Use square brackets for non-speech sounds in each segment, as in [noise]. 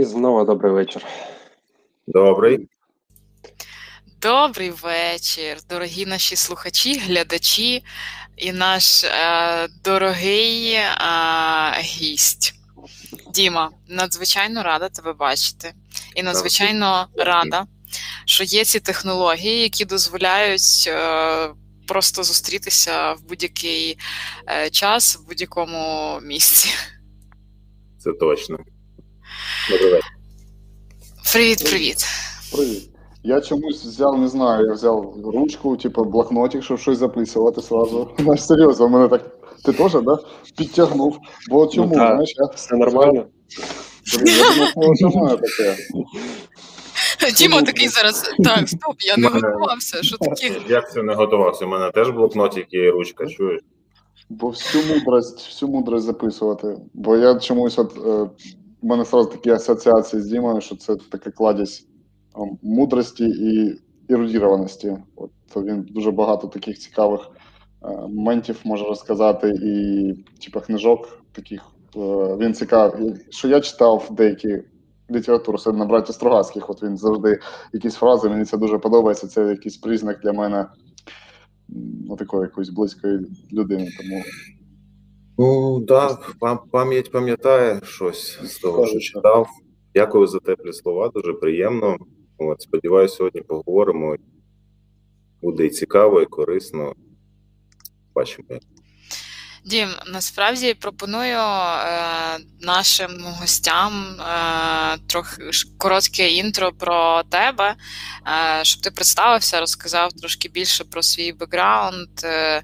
І знову добрий вечір. Добрий. Добрий вечір, дорогі наші слухачі, глядачі і наш е, дорогий е, гість. Діма, надзвичайно рада тебе бачити. І надзвичайно рада, що є ці технології, які дозволяють е, просто зустрітися в будь-який е, час, в будь-якому місці. Це точно. Добрий вечір. Привіт, привіт. Привіт. Я чомусь взяв, не знаю, я взяв ручку, типу блокнотик, щоб щось записувати сразу. [laughs] Знаєш, серйозно, в мене так. Ти теж, да? Підтягнув. Бо чому, Ну, так. знаєш, я, Все нормально? [laughs] Діма такий зараз. Так, стоп, я не готувався. Що таке? [laughs] Як це не готувався? У мене теж блокнотик і ручка, чуєш? Бо всю мудрость, всю мудрость записувати. Бо я чомусь от е, в мене сразу такі асоціації з Дімою, що це така кладязь е, мудрості і ерудірованості. От він дуже багато таких цікавих е, моментів може розказати, і типу книжок таких е, він цікавий. Що я читав деякі літературу, особливо братів Стругацьких, от він завжди якісь фрази, мені це дуже подобається. Це якийсь признак для мене ну, такої якоїсь близької людини. Тому Ну так, пам'ять пам'ятає щось з того, що читав. Дякую за теплі слова, дуже приємно. От, сподіваюся, сьогодні поговоримо. Буде і цікаво, і корисно. Бачимо. Дім, насправді пропоную е, нашим гостям е, трохи коротке інтро про тебе, е, щоб ти представився, розказав трошки більше про свій бекграунд, е,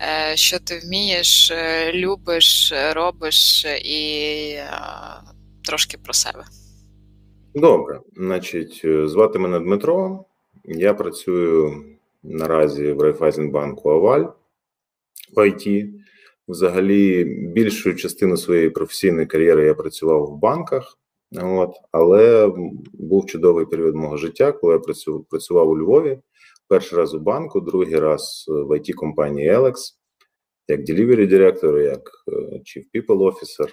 е, що ти вмієш, е, любиш, робиш, і е, трошки про себе. Добре, значить, звати мене Дмитро. Я працюю наразі в Райфайзенбанку Аваль в IT. Взагалі, більшу частину своєї професійної кар'єри я працював в банках, от, але був чудовий період мого життя, коли я працю- працював у Львові. Перший раз у банку, другий раз в it компанії Alex, як delivery директор, як е, chief people officer.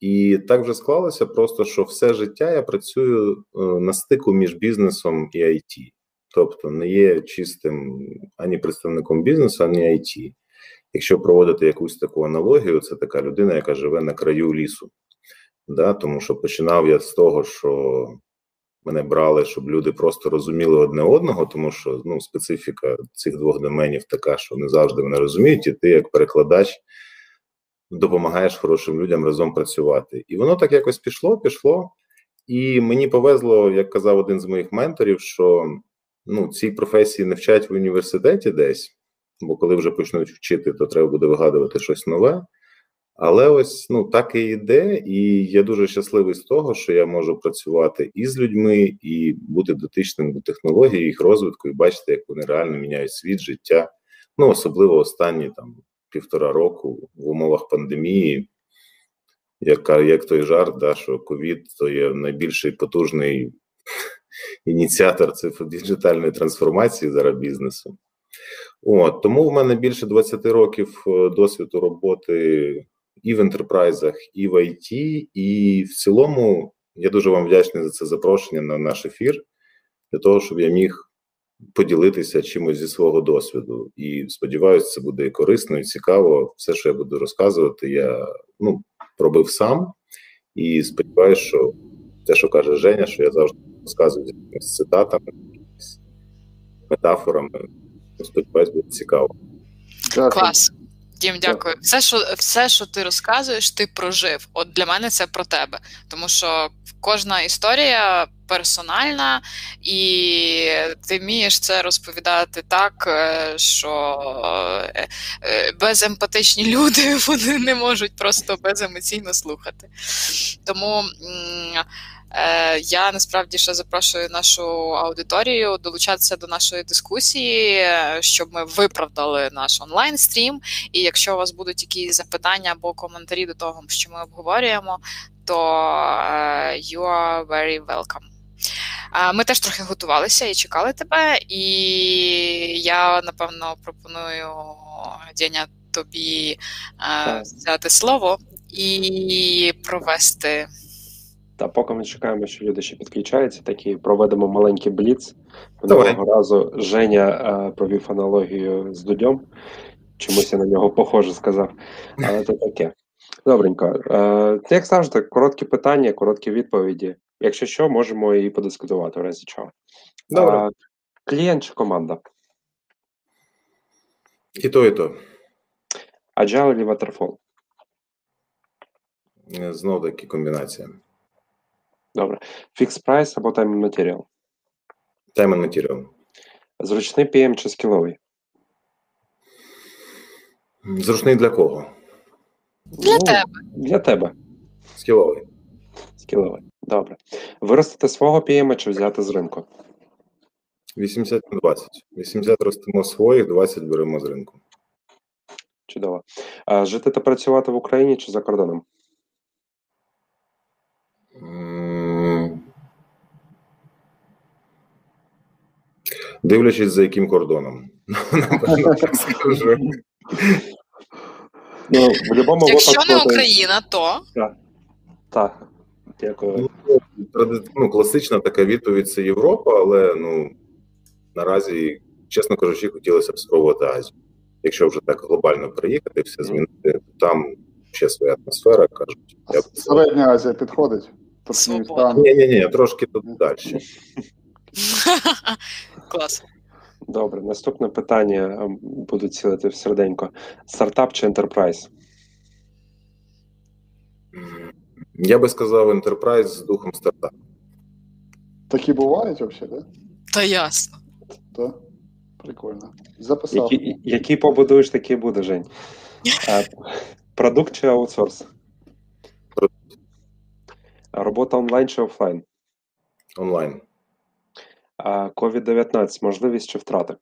І так вже склалося, просто що все життя я працюю е, на стику між бізнесом і IT. Тобто не є чистим ані представником бізнесу, ані IT. Якщо проводити якусь таку аналогію, це така людина, яка живе на краю лісу. Да? Тому що починав я з того, що мене брали, щоб люди просто розуміли одне одного, тому що ну, специфіка цих двох доменів така, що не завжди вони розуміють, і ти, як перекладач, допомагаєш хорошим людям разом працювати. І воно так якось пішло, пішло. І мені повезло, як казав один з моїх менторів, що ну, цій професії не вчать в університеті десь, бо коли вже почнуть вчити, то треба буде вигадувати щось нове. Але ось ну так і йде, і я дуже щасливий з того, що я можу працювати і з людьми, і бути дотичним до технологій, їх розвитку, і бачити, як вони реально міняють світ, життя. Ну особливо останні там півтора року в умовах пандемії, яка як той жарт, да, що ковід то є найбільший потужний [laughs] ініціатор цифродіджитальної трансформації зараз бізнесу. От тому в мене більше 20 років е, досвіду роботи і в ентерпрайзах, і в IT, і в цілому я дуже вам вдячний за це запрошення на наш ефір, для того, щоб я міг поділитися чимось зі свого досвіду. І сподіваюся, це буде корисно, і цікаво. Все, що я буду розказувати, я ну, робив сам. І сподіваюся, що те, що каже Женя, що я завжди розказую з цитатами, якимись метафорами. Сподіваюсь, буде цікаво. дякую. Клас. Дім, дякую. Все, що все, що ти розказуєш, ти прожив. От для мене це про тебе. Тому що кожна історія персональна, і ти вмієш це розповідати так, е, що е, е, беземпатичні люди [laughs] вони не можуть просто беземоційно слухати. Тому. Е, Я насправді ще запрошую нашу аудиторію долучатися до нашої дискусії, щоб ми виправдали наш онлайн стрім. І якщо у вас будуть якісь запитання або коментарі до того, що ми обговорюємо, то е, you are very welcome. Е, Ми теж трохи готувалися і чекали тебе, і я напевно пропоную Дєня тобі взяти слово і провести Та поки ми чекаємо, що люди ще підключаються, такі проведемо маленький бліц. Минулого разу Женя е, провів аналогію з Дудьом. Чомусь я на нього похоже сказав. Але це таке. Добренько. Е, як завжди, короткі питання, короткі відповіді. Якщо що, можемо і подискутувати в разі чого. Добре. Е, клієнт чи команда? І то, і то. Agile чи Waterfall? Знов таки комбінація. Добре. Fixed price або time and material? Time and material. Зручний PM чи скіловий? Зручний для кого? Для тебе. Для тебе. Скіловий. Скіловий. Добре. Виростити свого PM чи взяти з ринку? 80 на 20. 80 ростимо своїх, 20 беремо з ринку. Чудово. А, жити та працювати в Україні чи за кордоном? Дивлячись, за яким кордоном. [laughs] Ну, в Якщо не Україна, то Так. Дякую. Тради- ну, класична така відповідь це Європа, але ну наразі, чесно кажучи, хотілося б спробувати Азію. Якщо вже так глобально приїхати, все змінити, то там ще своя атмосфера, кажуть. Я б Середня Азія підходить. Туркменістан. Ні, ні, ні, трошки тут далі. [laughs] клас. Добре, наступне питання ем, буду цілити в серденько. Стартап чи ентерпрайз? Я би сказав, Enterprise з духом стартапу. Такі бувають взагалі, да? Та ясно. Да? Прикольно. Записав. Які, який побудуєш, такий буде, Жень. А, продукт чи аутсорс? Продукт. Робота онлайн чи офлайн? онлайн. А, COVID-19 можливість чи втрати?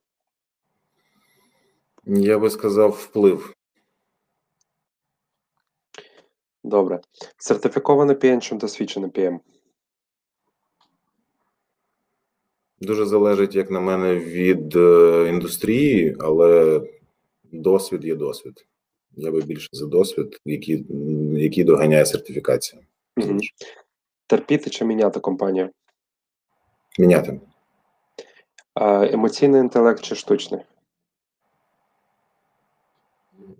Я би сказав, вплив. Добре. Сертифікований PM чи досвідчений PM? Дуже залежить, як на мене, від е, індустрії, але досвід є досвід. Я би більше за досвід, який, який доганяє сертифікація. Мгм. Терпіти чи міняти компанію? Міняти. Емоційний інтелект чи штучний?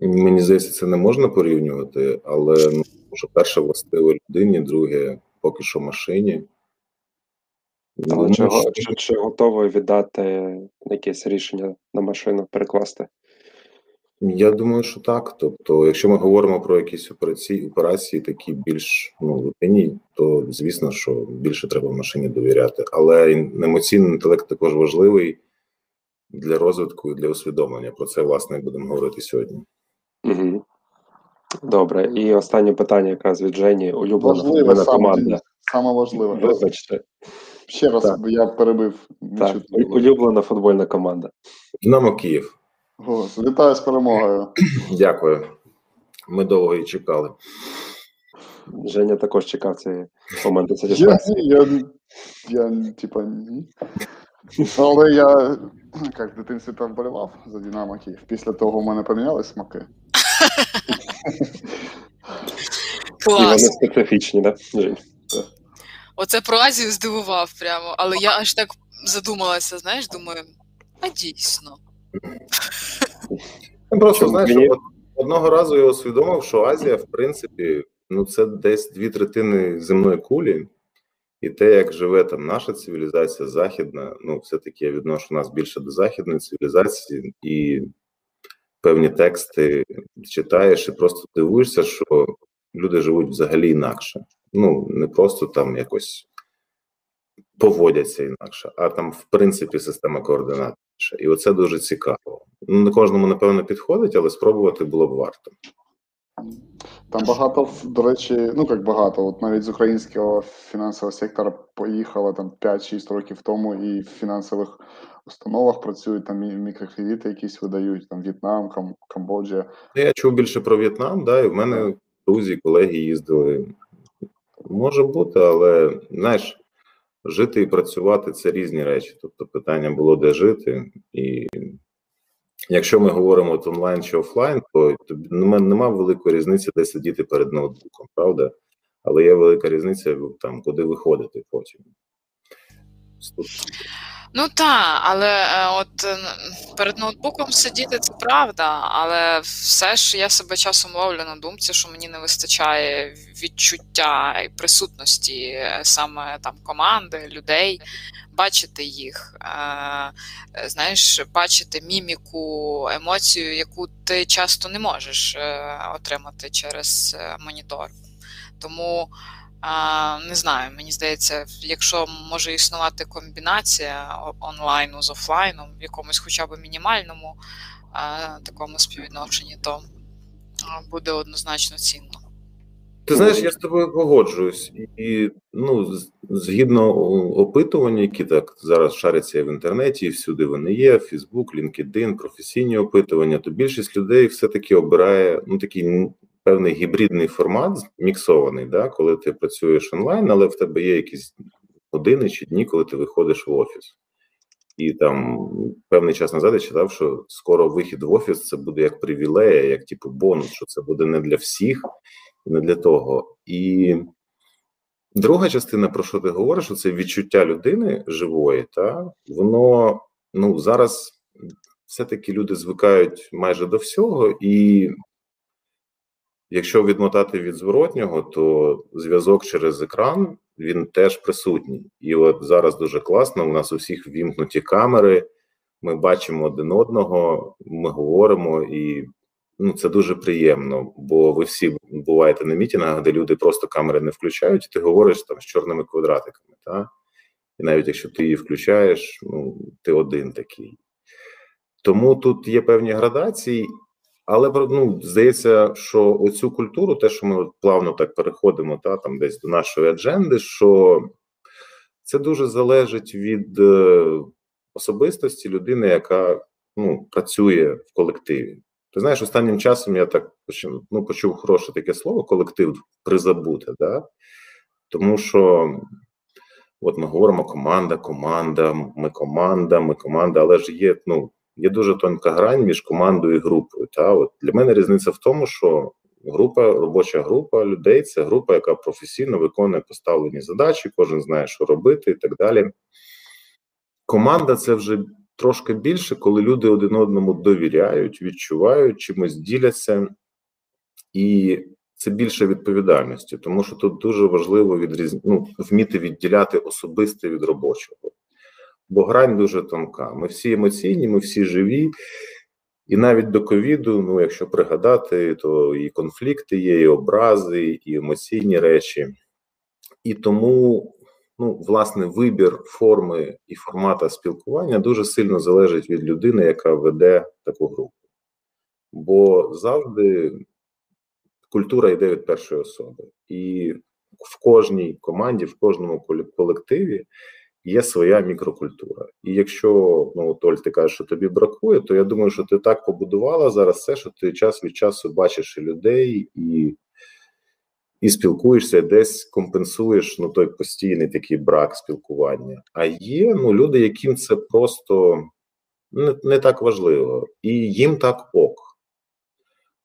Мені здається, це не можна порівнювати, але ну, що перше властиво людині, друге поки що машині. Але Ну, чи, що- чи, чи готовий віддати якесь рішення на машину перекласти? Я думаю, що так. Тобто, якщо ми говоримо про якісь операції, операції такі більш ну, рутинні, то звісно, що більше треба машині довіряти. Але емоційний інтелект також важливий для розвитку і для усвідомлення. Про це власне будемо говорити сьогодні. Угу. Добре, і останнє питання якраз від Жені. Улюблена Важливе саме, команда. саме важливе. Вибачте, Ще раз, Так. бо я перебив. так, улюблена футбольна команда. Динамо Київ. Господи, Вітаю з перемогою. [clears throat] Дякую. Ми довго і чекали. Женя також чекав цей момент Я, сатисфакції. я, я, типа, ні. Але я як в дитинстві там вболівав за Динамо Київ. Після того в мене помінялись смаки. І вони специфічні. Да? Жень? Оце про Азію здивував прямо, але я аж так задумалася, знаєш, думаю, а дійсно. [laughs] Ну, Просто Чому знаєш, мені- одного разу я усвідомив, що Азія, в принципі, ну це десь дві третини земної кулі, і те, як живе там наша цивілізація західна, ну все-таки я відношу нас більше до західної цивілізації, і певні тексти читаєш і просто дивуєшся, що люди живуть взагалі інакше. Ну не просто там якось поводяться інакше, а там, в принципі, система координат. І оце дуже цікаво. Ну, не кожному, напевно, підходить, але спробувати було б варто. Там багато, до речі, ну як багато, от навіть з українського фінансового сектора поїхало там 5-6 років тому і в фінансових установах працюють, там мікрокредити якісь видають, там В'єтнам, Кам- Камбоджа. Я чув більше про В'єтнам, да, і в мене друзі, колеги їздили. Може бути, але знаєш, жити і працювати це різні речі. Тобто питання було де жити. І якщо ми говоримо от онлайн чи офлайн, то тобі нема, нема великої різниці, де сидіти перед ноутбуком, правда? але є велика різниця там, куди виходити потім. Ну так, але е, от е, перед ноутбуком сидіти це правда, але все ж я себе часом ловлю на думці, що мені не вистачає відчуття і присутності е, саме там команди, людей, бачити їх, знаєш, бачити міміку, емоцію, яку ти часто не можеш отримати через монітор. Тому. А, Не знаю, мені здається, якщо може існувати комбінація онлайну з офлайном в якомусь хоча б мінімальному а, такому співвідношенні, то буде однозначно цінно. Ти знаєш, я з тобою погоджуюсь, і ну, згідно опитувань, які так зараз шаряться в інтернеті, і всюди вони є: Фейсбук, LinkedIn, професійні опитування, то більшість людей все-таки обирає ну такий певний гібридний формат міксований, да, коли ти працюєш онлайн, але в тебе є якісь години чи дні, коли ти виходиш в офіс. І там певний час назад я читав, що скоро вихід в офіс це буде як привілея, як типу бонус, що це буде не для всіх, не для того. І друга частина, про що ти говориш, це відчуття людини живої, та воно ну зараз все-таки люди звикають майже до всього, і Якщо відмотати від зворотнього, то зв'язок через екран він теж присутній. І от зараз дуже класно. У нас у всіх вімкнуті камери, ми бачимо один одного, ми говоримо, і ну це дуже приємно. Бо ви всі буваєте на мітінгах, де люди просто камери не включають, і ти говориш там з чорними квадратиками. Та? І навіть якщо ти її включаєш, ну ти один такий. Тому тут є певні градації, але ну, здається, що оцю культуру, те, що ми плавно так переходимо, та там десь до нашої адженди, що це дуже залежить від е, особистості людини, яка ну, працює в колективі. Ти знаєш, останнім часом я так ну, почув хороше таке слово колектив призабуте, да? тому що от ми говоримо команда, команда, ми команда, ми команда, але ж є ну, є дуже тонка грань між командою і групою. Та от для мене різниця в тому, що група, робоча група людей це група, яка професійно виконує поставлені задачі, кожен знає, що робити, і так далі. Команда це вже трошки більше, коли люди один одному довіряють, відчувають, чимось діляться, і це більше відповідальності, тому що тут дуже важливо відріз... ну, вміти відділяти особисте від робочого бо грань дуже тонка. Ми всі емоційні, ми всі живі, і навіть до ковіду, ну якщо пригадати, то і конфлікти є, і образи, і емоційні речі. І тому, ну, власне, вибір форми і формата спілкування дуже сильно залежить від людини, яка веде таку групу. Бо завжди культура йде від першої особи. І в кожній команді, в кожному колективі є своя мікрокультура. І якщо ну Толь, ти кажеш, що тобі бракує, то я думаю, що ти так побудувала зараз все, що ти час від часу бачиш і людей і і спілкуєшся, десь компенсуєш ну той постійний такий брак спілкування. А є ну люди, яким це просто не, не так важливо, і їм так ок.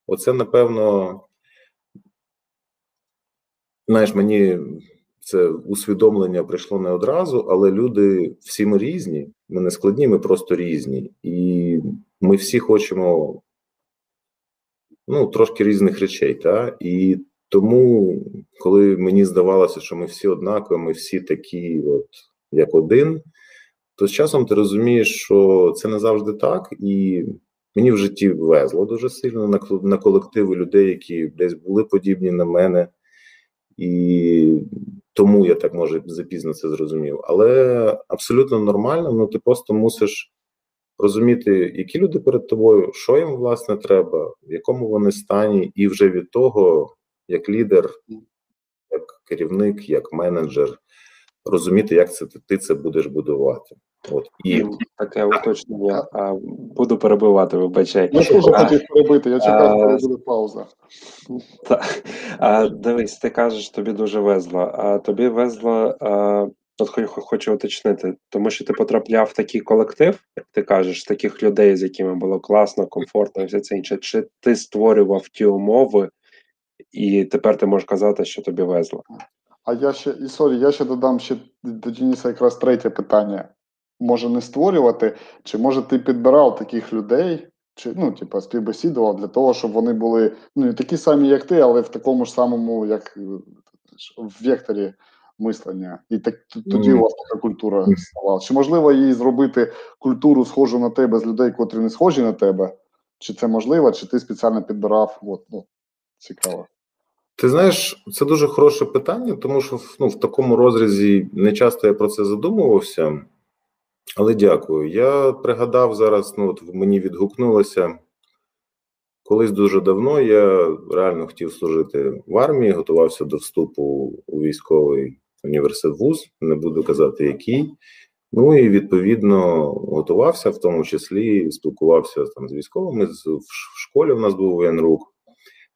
Оце напевно. Знаєш, мені це усвідомлення прийшло не одразу, але люди всі ми різні. Ми не складні, ми просто різні, і ми всі хочемо ну, трошки різних речей. Та? І тому, коли мені здавалося, що ми всі однакові, ми всі такі, от як один, то з часом ти розумієш, що це не завжди так, і мені в житті везло дуже сильно на колективи людей, які десь були подібні на мене. І тому я так може запізно це зрозумів. Але абсолютно нормально, ну ти просто мусиш розуміти, які люди перед тобою, що їм власне треба, в якому вони стані, і вже від того, як лідер, як керівник, як менеджер, розуміти, як це ти це будеш будувати. От і таке уточнення. А, Буду перебивати, вибачай. Я теж хотів перебити, я чекав, коли буде пауза. Так. А, Дивись, ти кажеш, тобі дуже везло. А тобі везло, а, от хочу уточнити, тому що ти потрапляв в такий колектив, як ти кажеш, таких людей, з якими було класно, комфортно і все це інше. Чи ти створював ті умови, і тепер ти можеш казати, що тобі везло. А я ще і sorry, я ще додам ще до Дениса якраз третє питання. Може не створювати, чи може ти підбирав таких людей, чи ну, типа, співбесідував для того, щоб вони були ну, не такі самі, як ти, але в такому ж самому, як в векторі мислення. І так тоді mm. у вас така культура ставала. Чи можливо її зробити культуру схожу на тебе з людей, котрі не схожі на тебе? Чи це можливо, чи ти спеціально підбирав? От, ну, Цікаво. Ти знаєш, це дуже хороше питання, тому що ну, в такому розрізі не часто я про це задумувався. Але дякую. Я пригадав зараз, ну от мені відгукнулося. Колись дуже давно я реально хотів служити в армії, готувався до вступу у військовий університет вуз, не буду казати який. Ну і відповідно готувався, в тому числі спілкувався там з військовими. В школі у нас був воєнрук.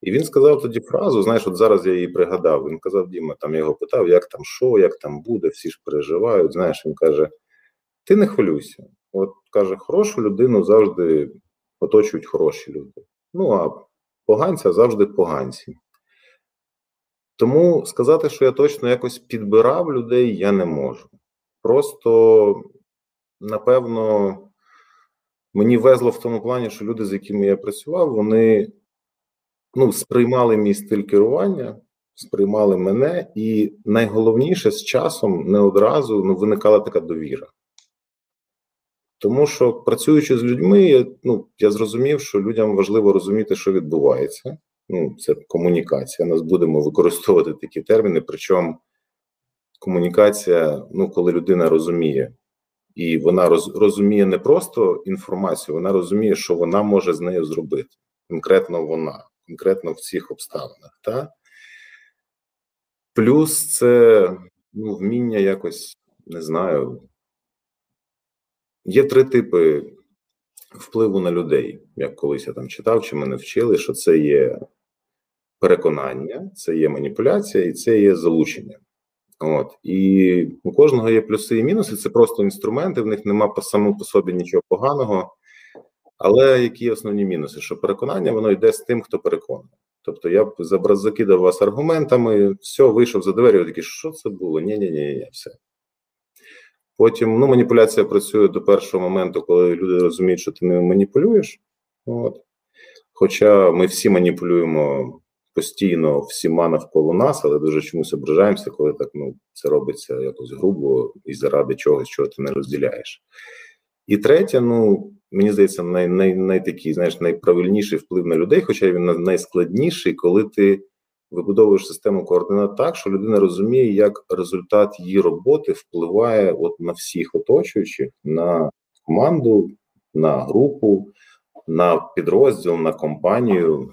І він сказав тоді фразу: знаєш, от зараз я її пригадав. Він казав: Діма, там його питав, як там що, як там буде, всі ж переживають. Знаєш, він каже: Ти не хвилюйся. От каже, хорошу людину завжди оточують хороші люди. Ну а поганця завжди поганці. Тому сказати, що я точно якось підбирав людей, я не можу. Просто, напевно, мені везло в тому плані, що люди, з якими я працював, вони ну, сприймали мій стиль керування, сприймали мене, і найголовніше з часом не одразу ну, виникала така довіра. Тому що працюючи з людьми, я, ну, я зрозумів, що людям важливо розуміти, що відбувається. Ну, Це комунікація. Нас будемо використовувати такі терміни. Причому комунікація, ну, коли людина розуміє, і вона роз, розуміє не просто інформацію, вона розуміє, що вона може з нею зробити. Конкретно вона конкретно в цих обставинах. Та? Плюс це ну, вміння якось не знаю. Є три типи впливу на людей, як колись я там читав, чи мене вчили, що це є переконання, це є маніпуляція і це є залучення. От І у кожного є плюси і мінуси, це просто інструменти, в них нема по самому по собі нічого поганого. Але які основні мінуси? Що переконання воно йде з тим, хто переконує. Тобто я закидав вас аргументами, все, вийшов за двері, такий, що це було? Ні, ні, ні, ні, все. Потім ну, маніпуляція працює до першого моменту, коли люди розуміють, що ти не маніпулюєш. От. Хоча ми всі маніпулюємо постійно всіма навколо нас, але дуже чомусь ображаємося, коли так ну, це робиться якось грубо і заради чогось, чого ти не розділяєш. І третє, ну мені здається, най, най, най такий, знаєш, найправильніший вплив на людей, хоча він найскладніший, коли ти вибудовуєш систему координат так, що людина розуміє, як результат її роботи впливає от на всіх оточуючих, на команду, на групу, на підрозділ, на компанію.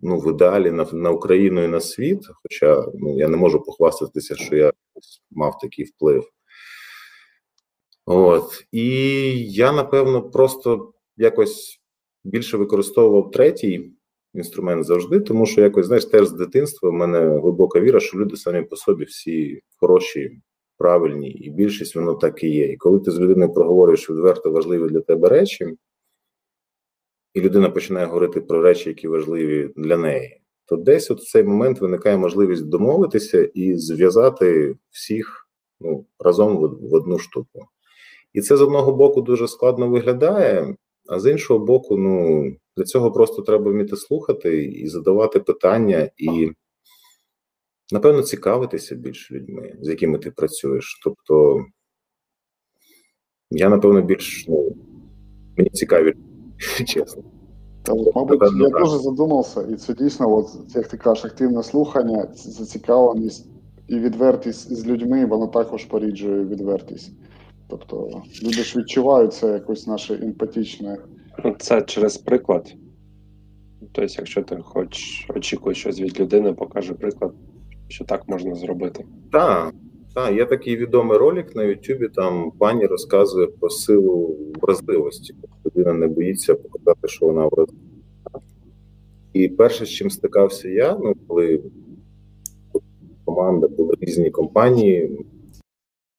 Ну, в ідеалі на на Україну і на світ. Хоча ну я не можу похвастатися, що я мав такий вплив. От і я напевно просто якось більше використовував третій інструмент завжди, тому що якось знаєш, теж з дитинства в мене глибока віра, що люди самі по собі всі хороші, правильні, і більшість воно так і є. І коли ти з людиною проговорюєш відверто важливі для тебе речі, і людина починає говорити про речі, які важливі для неї, то десь от в цей момент виникає можливість домовитися і зв'язати всіх ну, разом в одну штуку. І це з одного боку дуже складно виглядає, а з іншого боку, ну для цього просто треба вміти слухати і задавати питання, і, напевно, цікавитися більш людьми, з якими ти працюєш. Тобто, я, напевно, більш ну, мені цікаві, [laughs] чесно. Та, мабуть, я дуже задумався, і це дійсно, от, як ти кажеш, активне слухання, зацікавленість і відвертість з людьми, воно також поріджує відвертість. Тобто люди ж відчувають це якось наше емпатичне. Це через приклад. Тобто, якщо ти хоч очікуєш щось від людини, покаже приклад, що так можна зробити. Так, так, є такий відомий ролик на Ютубі, там пані розказує про силу вразливості. Людина не боїться показати, що вона вразлива. І перше, з чим стикався я, ну коли команда були різні компанії,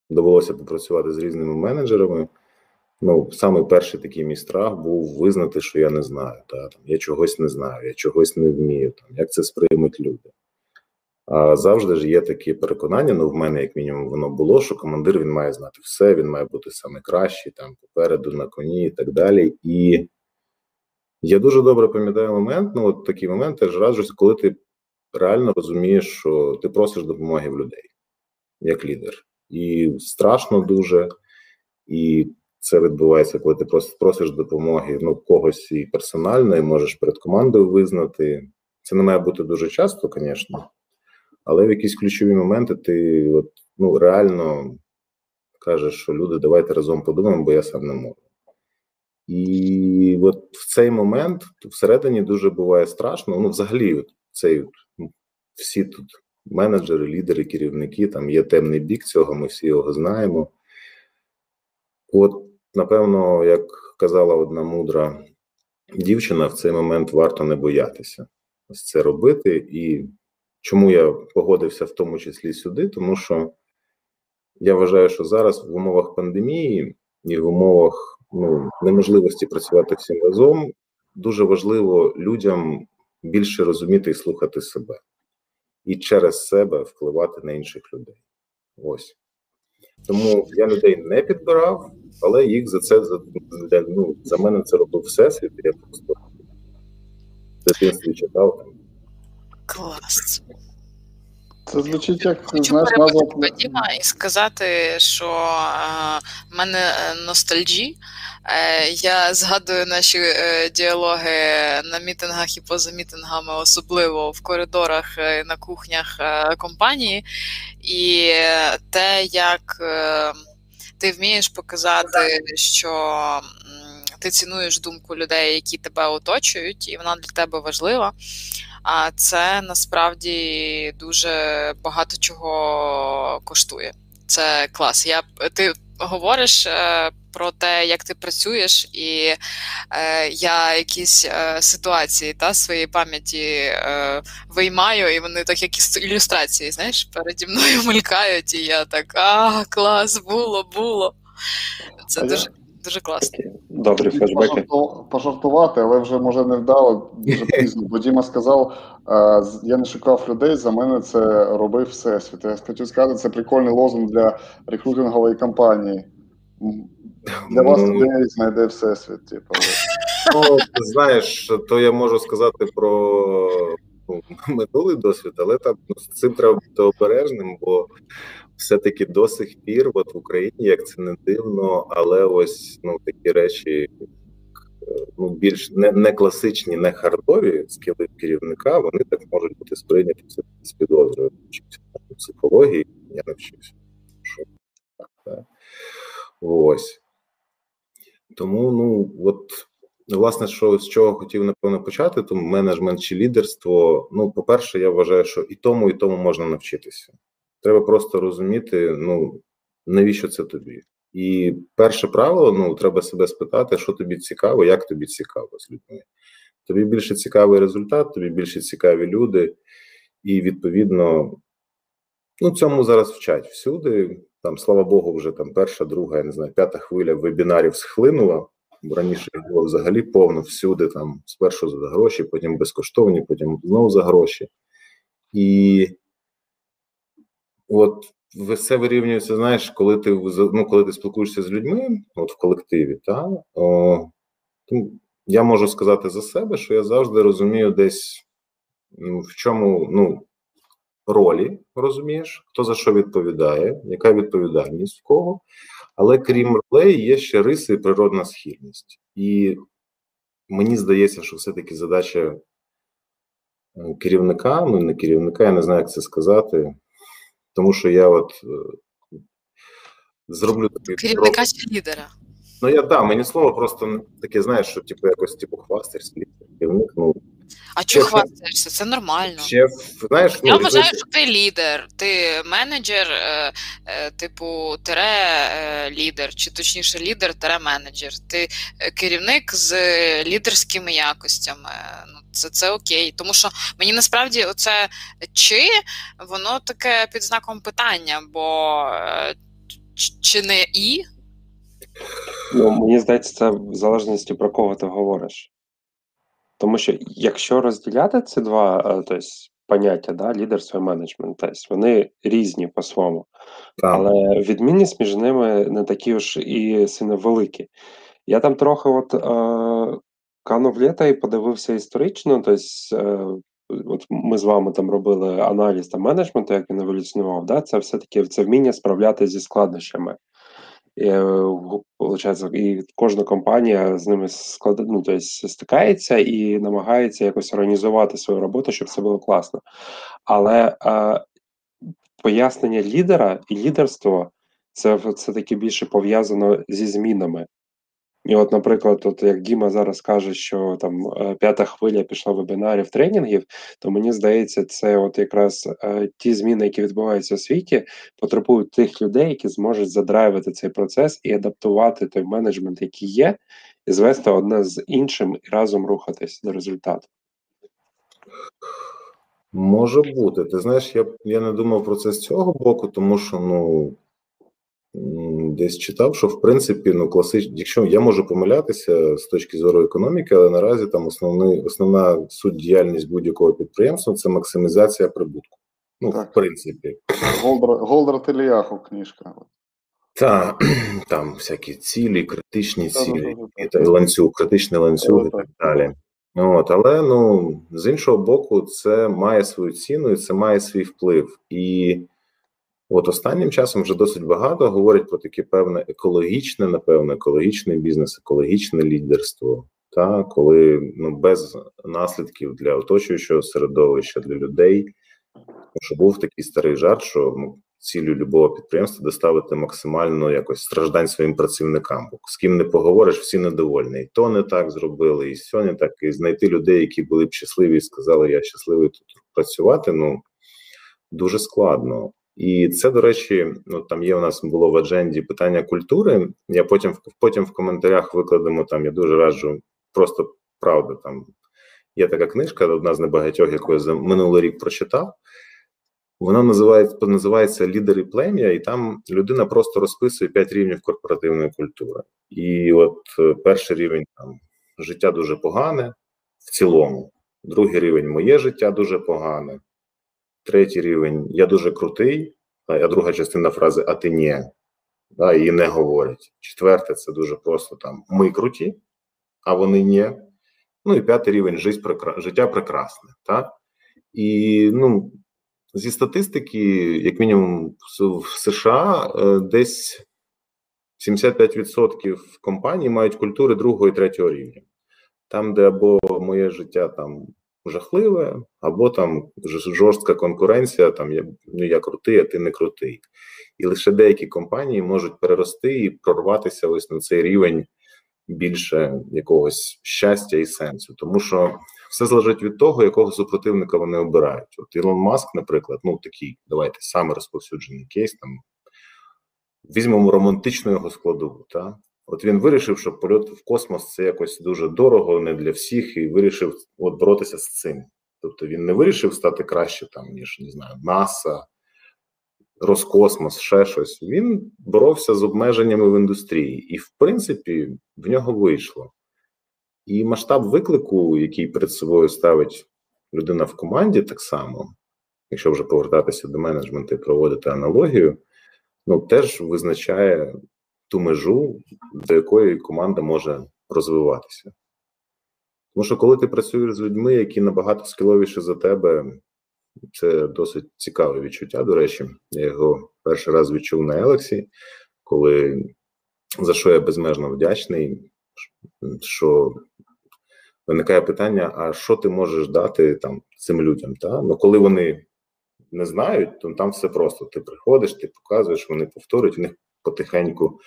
довелося попрацювати з різними менеджерами. Ну, саме перший такий мій страх був визнати, що я не знаю. Та, там, Я чогось не знаю, я чогось не вмію, там, як це сприймуть люди. А завжди ж є такі переконання. Ну, в мене, як мінімум, воно було, що командир він має знати все, він має бути саме кращий, там попереду на коні і так далі. І я дуже добре пам'ятаю момент. Ну, от такий момент теж раджусь, коли ти реально розумієш, що ти просиш допомоги в людей як лідер. І страшно дуже, і це відбувається, коли ти просиш допомоги ну, когось і персонально, і можеш перед командою визнати. Це не має бути дуже часто, звісно, але в якісь ключові моменти ти от, ну, реально кажеш, що люди, давайте разом подумаємо, бо я сам не можу. І от в цей момент всередині дуже буває страшно. Ну, взагалі, от цей ну, всі тут менеджери, лідери, керівники, там є темний бік цього, ми всі його знаємо. От, напевно, як казала одна мудра дівчина, в цей момент варто не боятися ось це робити. І чому я погодився в тому числі сюди, тому що я вважаю, що зараз в умовах пандемії і в умовах ну, неможливості працювати всім разом дуже важливо людям більше розуміти і слухати себе і через себе впливати на інших людей. Ось. Тому я людей не підбирав, але їх за це за, ну, за мене це робив всесвіт. Я просто дитинстві читав. Клас. Це звучить як Хочу знаєш, назва... Вадима і сказати, що е, в мене е, ностальджі. Е, я згадую наші е, діалоги на мітингах і поза мітингами, особливо в коридорах е, на кухнях е, компанії, і те, як е, ти вмієш показати, що ти цінуєш думку людей, які тебе оточують, і вона для тебе важлива. А це насправді дуже багато чого коштує. Це клас. Я ти говориш е, про те, як ти працюєш, і е, я якісь е, ситуації та своєї пам'яті е, виймаю, і вони так, як ілюстрації, знаєш, переді мною [laughs] мелькають, і я так а клас, було, було. Це а дуже. Дуже класно. Добрі флешбеки. Пожартувати, але вже може не вдало дуже пізно. Бо Діма сказав: я не шукав людей, за мене це робив всесвіт. Я хотів сказати, це прикольний лозунг для рекрутингової кампанії. Для вас ну, людей знайде всесвіт. Типу. Ну, знаєш, то я можу сказати про ну, минулий досвід, але там ну, з цим треба бути обережним, бо все-таки до сих пір, от в Україні, як це не дивно, але ось ну такі речі ну більш не не класичні, не хардові скіли керівника, вони так можуть бути сприйняті з підозрою. Психології я не так. Ось. Тому, ну, от, власне, що з чого хотів, напевно, почати, то менеджмент чи лідерство. Ну, по-перше, я вважаю, що і тому, і тому можна навчитися. Треба просто розуміти, ну, навіщо це тобі. І перше правило: ну, треба себе спитати, що тобі цікаво, як тобі цікаво з людьми. Тобі більше цікавий результат, тобі більше цікаві люди, і відповідно, ну, цьому зараз вчать всюди. Там, слава Богу, вже там перша, друга, я не знаю, п'ята хвиля вебінарів схлинула. Раніше було взагалі повно всюди, там спершу за гроші, потім безкоштовні, потім знову за гроші. І от все вирівнюється, знаєш, коли ти ну, коли ти спілкуєшся з людьми, от в колективі, та, о, я можу сказати за себе, що я завжди розумію десь в чому ну, ролі, розумієш, хто за що відповідає, яка відповідальність в кого. Але крім ролей, є ще риси і природна схильність. І мені здається, що все-таки задача керівника, ну не керівника, я не знаю, як це сказати, тому що я от е, зроблю такий керівника чи лідера. Ну я да, мені слово просто таке, знаєш, що типу якось типу хвастаєшся, керівник, ну а чого хвастаєшся? Це нормально. Ще, знаєш, ну, Я вважаю, що ти лідер, ти менеджер, е, е, типу, тере е, лідер, чи точніше лідер, тере менеджер. Ти е, керівник з лідерськими якостями. Це це окей. Тому що мені насправді оце чи воно таке під знаком питання, бо е, чи не і. Ну, Мені здається, це в залежності про кого ти говориш. Тому що якщо розділяти ці два тобто, поняття, да, лідерство і менеджмент, тобто вони різні по-своєму, але відмінність між ними не такі ж і сильно великі. Я там трохи от е, канув літа і подивився історично, тобто е, от ми з вами там робили аналіз та менеджменту, як він еволюціонував, да, це все-таки це вміння справлятися зі складнощами. І, получається, і кожна компанія з ними склад... ну, тобто, стикається і намагається якось організувати свою роботу, щоб це було класно. Але а, пояснення лідера і лідерство це це таки більше пов'язано зі змінами. І, от, наприклад, от як Діма зараз каже, що там е, п'ята хвиля пішла вебінарів тренінгів, то мені здається, це от якраз е, ті зміни, які відбуваються у світі, потребують тих людей, які зможуть задрайвити цей процес і адаптувати той менеджмент, який є, і звести одне з іншим і разом рухатись до результату. Може бути. Ти знаєш, я я не думав про це з цього боку, тому що ну десь читав, що в принципі ну класич, якщо я можу помилятися з точки зору економіки, але наразі там основний основна суть діяльність будь-якого підприємства це максимізація прибутку. Ну, так. в принципі, Голдер Теліяху книжка. Та [clears throat] там всякі цілі, критичні цілі, і ланцюг, критичний ланцюг і так далі. От, Але ну з іншого боку, це має свою ціну і це має свій вплив. І От останнім часом вже досить багато говорять про таке певне екологічне, напевно, екологічний бізнес, екологічне лідерство, та коли ну без наслідків для оточуючого середовища, для людей. що був такий старий жарт, що ну, цілю любого підприємства доставити максимально якось страждань своїм працівникам. Бо з ким не поговориш, всі недовольні. І то не так зробили, і не так. І знайти людей, які були б щасливі і сказали, я щасливий тут працювати. Ну дуже складно. І це, до речі, ну там є у нас було в адженді питання культури. Я потім потім в коментарях викладемо там. Я дуже раджу, просто правда. Там є така книжка, одна з небагатьох, яку я за минулий рік прочитав. Вона називається називається Лідери плем'я, і там людина просто розписує п'ять рівнів корпоративної культури. І от е, перший рівень там життя дуже погане в цілому, другий рівень моє життя дуже погане. Третій рівень я дуже крутий, а друга частина фрази а ти ні, да, її не говорять. Четверте це дуже просто там ми круті, а вони ні. Ну і п'ятий рівень життя прекрасне. Так? І ну, зі статистики, як мінімум, в США е, десь 75% компаній мають культури другого і третього рівня. Там, де або моє життя там жахливе, або там жорстка конкуренція, там я ну я крутий, а ти не крутий. І лише деякі компанії можуть перерости і прорватися ось на цей рівень більше якогось щастя і сенсу. Тому що все залежить від того, якого супротивника вони обирають. От Ілон Маск, наприклад, ну такий, давайте саме розповсюджений кейс. Там візьмемо романтичну його складову. Та? От він вирішив, що польот в космос це якось дуже дорого, не для всіх, і вирішив от боротися з цим. Тобто він не вирішив стати краще, там, ніж не знаю, НАСА, Роскосмос, ще щось. Він боровся з обмеженнями в індустрії, і, в принципі, в нього вийшло. І масштаб виклику, який перед собою ставить людина в команді, так само, якщо вже повертатися до менеджменту і проводити аналогію, ну теж визначає ту межу, до якої команда може розвиватися. Тому що, коли ти працюєш з людьми, які набагато скіловіші за тебе, це досить цікаве відчуття. До речі, я його перший раз відчув на Елексі, коли за що я безмежно вдячний, що виникає питання: а що ти можеш дати там цим людям? Та? Ну, коли вони не знають, то там все просто. Ти приходиш, ти показуєш, вони повторюють, в них потихеньку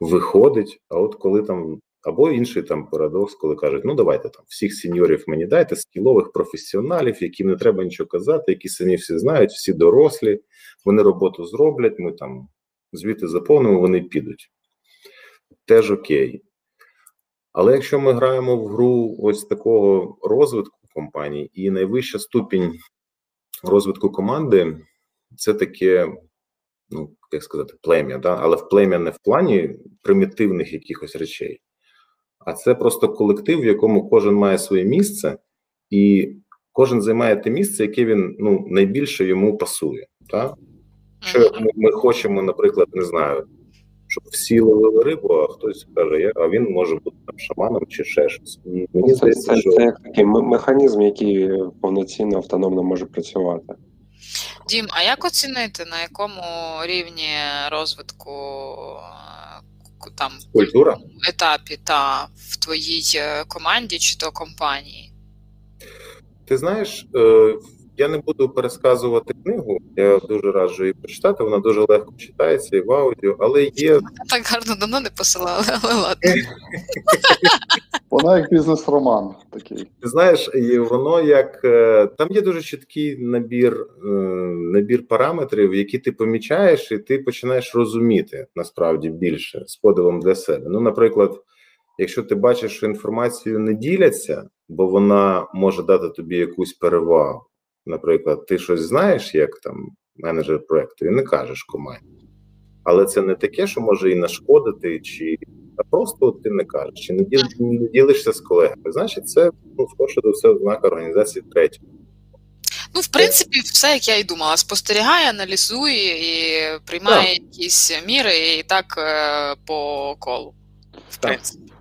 виходить. А от коли там або інший там парадокс, коли кажуть, ну давайте там всіх сеньорів мені дайте, скілових професіоналів, яким не треба нічого казати, які самі всі знають, всі дорослі, вони роботу зроблять, ми там звіти заповнимо, вони підуть. Теж окей. Але якщо ми граємо в гру ось такого розвитку компанії, і найвища ступінь розвитку команди це таке ну, як сказати, плем'я, да? але в плем'я не в плані примітивних якихось речей, а це просто колектив, в якому кожен має своє місце, і кожен займає те місце, яке він ну, найбільше йому пасує. Так? Якщо ми, ми хочемо, наприклад, не знаю, щоб всі ловили рибу, а хтось каже, а він може бути там шаманом чи ще щось. І мені Це, здається, це, що це як такий механізм, який повноцінно автономно може працювати. Дім, а як оцінити, на якому рівні розвитку е, там Культура? етапі та в твоїй е, команді чи то компанії? Ти знаєш, е, я не буду пересказувати книгу. Я дуже раджу її прочитати. Вона дуже легко читається і в аудіо, але є так гарно давно не посилали, але ладно. [laughs] Вона як бізнес-роман такий. Ти знаєш, і воно як е, там є дуже чіткий набір, е, набір параметрів, які ти помічаєш, і ти починаєш розуміти насправді більше з подивом для себе. Ну, наприклад, якщо ти бачиш, що інформацію не діляться, бо вона може дати тобі якусь перевагу. Наприклад, ти щось знаєш, як там менеджер проекту, і не кажеш команді. Але це не таке, що може і нашкодити, чи а просто от ти не кажеш, чи не, діл, не ділишся з колегами. Значить, це ну скорше до все ознака організації третього. Ну, в принципі, все, як я і думала, спостерігає, аналізує і приймає якісь міри, і так е, по колу. В Так. принципі.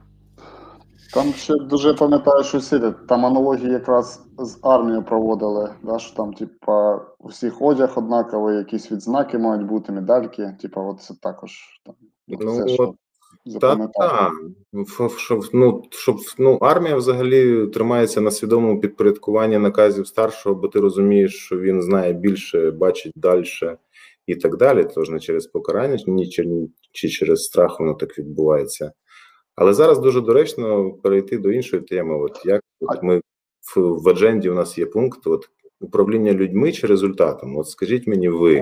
Там ще дуже пам'ятаю, що сидять. Там аналогії якраз з армією проводили, да, що там, типа, у всіх одяг однаковий, якісь відзнаки мають бути, медальки. Типа, от це також там. Ну, це, от Та запам'ятав. та щоб ну щоб ну армія взагалі тримається на свідомому підпорядкуванні наказів старшого, бо ти розумієш, що він знає більше, бачить далі і так далі. Тож не через покарання, ні чи, чи через страх воно так відбувається. Але зараз дуже доречно перейти до іншої теми. От як от ми в, в адженді у нас є пункт от управління людьми чи результатом. От скажіть мені, ви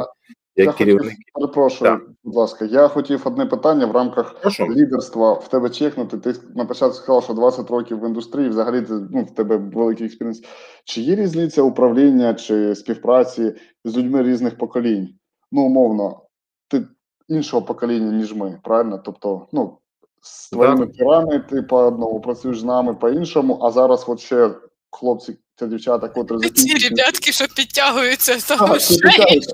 Я керівник, хотів, перепрошую, Так. будь ласка, я хотів одне питання в рамках прошу. лідерства в тебе чекнути. Ти на початку сказав, що 20 років в індустрії, взагалі ти, ну, в тебе великий experience. Чи є різниця управління чи співпраці з людьми різних поколінь? Ну, умовно, ти іншого покоління, ніж ми, правильно? Тобто, ну, з твоїми пірами ти по одному працюєш з нами по-іншому, а зараз от ще хлопці та дівчата, котрі Ці закінчують. ребятки, що підтягуються, тому що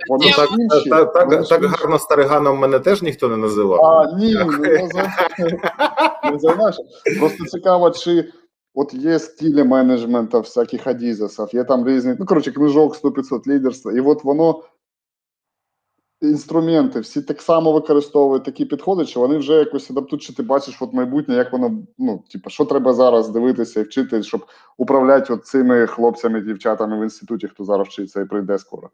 Ну, так, так, так, так гарно стариганом мене теж ніхто не називав. А, ні, [laughs] не знаєш. Просто цікаво, чи от є стилі менеджменту всяких адізесів, є там різні, ну, коротше, книжок 100-500 лідерства, і от воно інструменти всі так само використовують такі підходи, що вони вже якось адаптують, чи ти бачиш от майбутнє, як воно, ну, типу, що треба зараз дивитися і вчити, щоб управляти от цими хлопцями, дівчатами в інституті, хто зараз вчиться і прийде скоро.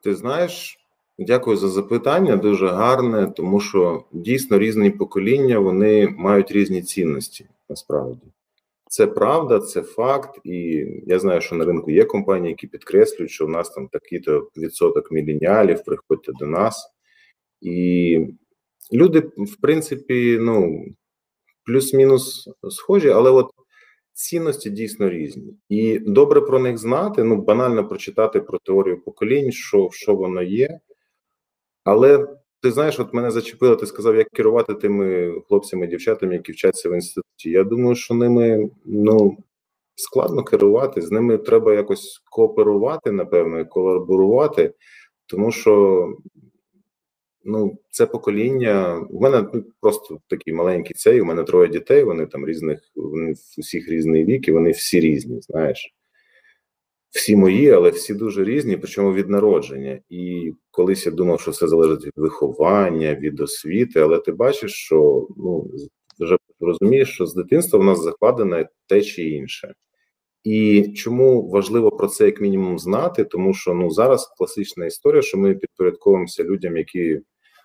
Ти знаєш, дякую за запитання, дуже гарне, тому що дійсно різні покоління вони мають різні цінності насправді. Це правда, це факт, і я знаю, що на ринку є компанії, які підкреслюють, що в нас там такий-то відсоток міленіалів, приходьте до нас. І люди, в принципі, ну, плюс-мінус схожі, але от цінності дійсно різні. І добре про них знати, ну, банально прочитати про теорію поколінь, що, що воно є. Але ти знаєш, от мене зачепило, ти сказав, як керувати тими хлопцями, дівчатами, які вчаться в інституті. Я думаю, що ними ну складно керувати, з ними треба якось кооперувати, напевно, колаборувати, тому що ну, це покоління. У мене ну, просто такий маленький цей. У мене троє дітей. Вони там різних, вони в усіх різний вік, і вони всі різні, знаєш. Всі мої, але всі дуже різні, причому від народження. І колись я думав, що все залежить від виховання, від освіти, але ти бачиш, що ну вже розумієш, що з дитинства в нас закладено те чи інше. І чому важливо про це як мінімум знати? Тому що ну зараз класична історія, що ми підпорядковуємося людям, які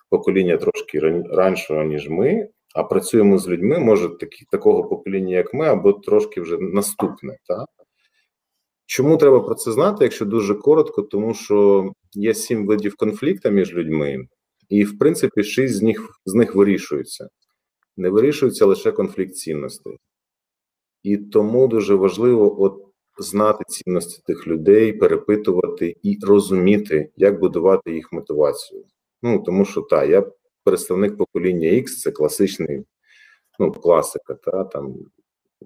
покоління трошки ран- раніше, ніж ми, а працюємо з людьми, може такі такого покоління, як ми, або трошки вже наступне. Так? Чому треба про це знати, якщо дуже коротко, тому що є сім видів конфлікту між людьми, і в принципі шість з них з них вирішуються. Не вирішується лише конфлікт цінностей. І тому дуже важливо от знати цінності тих людей, перепитувати і розуміти, як будувати їх мотивацію. Ну тому що та я представник покоління X, це класичний, ну, класика. Та там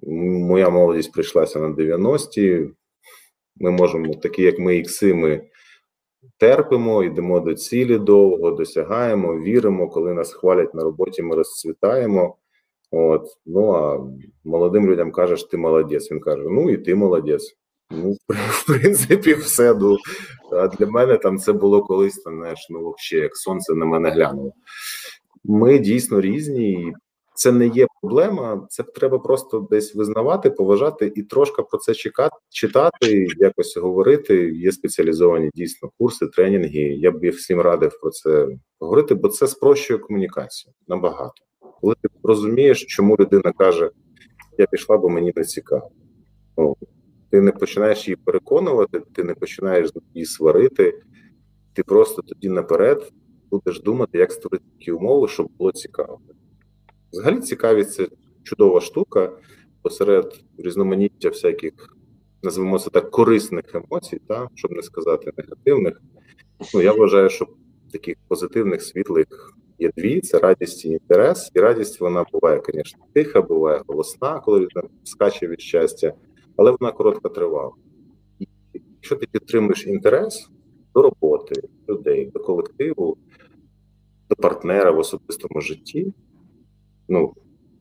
моя молодість прийшлася на 90-ті. Ми можемо, такі як ми, ікси, ми терпимо, йдемо до цілі довго, досягаємо, віримо. Коли нас хвалять на роботі, ми розцвітаємо. От, ну а молодим людям кажеш, ти молодець. Він каже: Ну і ти молодець. Ну, в принципі, все. Ну, а для мене там це було колись, там, знаєш, ну взагалі, як сонце на мене глянуло. Ми дійсно різні, і це не є проблема. Це треба просто десь визнавати, поважати і трошки про це чекати, читати, якось говорити. Є спеціалізовані дійсно курси, тренінги. Я б всім радив про це говорити, бо це спрощує комунікацію набагато. Коли ти розумієш, чому людина каже, я пішла, бо мені не цікаво. Ти не починаєш її переконувати, ти не починаєш її сварити, ти просто тоді наперед будеш думати, як створити такі умови, щоб було цікаво. Взагалі, цікавість це чудова штука посеред різноманіття всяких, називаємо це так, корисних емоцій, та, щоб не сказати негативних. Ну, Я вважаю, що таких позитивних, світлих є дві: це радість і інтерес. І радість вона буває, звісно, тиха, буває голосна, коли людина скаче від щастя, але вона коротко тривала. І якщо ти підтримуєш інтерес до роботи, людей, до колективу, до партнера в особистому житті, ну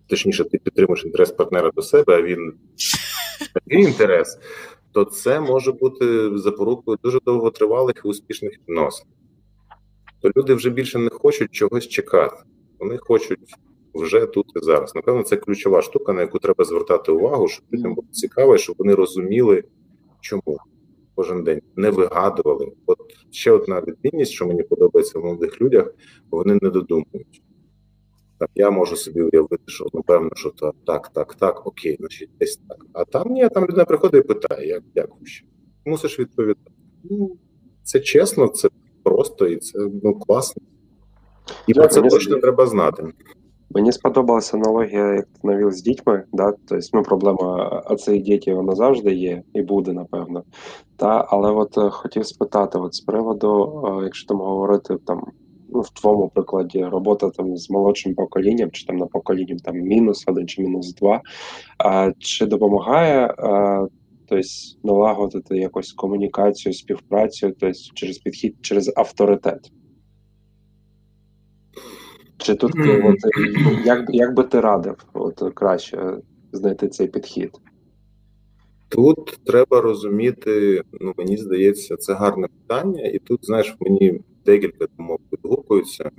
точніше, ти підтримуєш інтерес партнера до себе, а він такий інтерес, то це може бути запорукою дуже довготривалих і успішних відносин. То люди вже більше не хочуть чогось чекати. Вони хочуть вже тут і зараз. Напевно, це ключова штука, на яку треба звертати увагу, щоб людям було цікаво, щоб вони розуміли, чому кожен день не вигадували. От ще одна відмінність, що мені подобається в молодих людях, вони не додумують. Так, я можу собі уявити, що напевно, що то так, так, так, окей, значить, десь так. А там ні, там людина приходить і питає, як як ще. Мусиш відповідати. Ну, це чесно, це просто і це ну класно. І про це точно треба знати. Мені сподобалася аналогія, як ти навів з дітьми. Да? Тобто, ну, проблема оцей діти вона завжди є і буде, напевно. Та, Але от е, хотів спитати, от з приводу, е, якщо там говорити там ну, в твоєму прикладі робота там з молодшим поколінням, чи там на поколінні там мінус один чи мінус два, а, чи допомагає а, тобто, налагодити якусь комунікацію, співпрацю, тобто через підхід, через авторитет? Чи тут mm-hmm. от, як як би ти радив от, краще знайти цей підхід? Тут треба розуміти, ну мені здається, це гарне питання, і тут, знаєш, мені декілька думок відгукуються,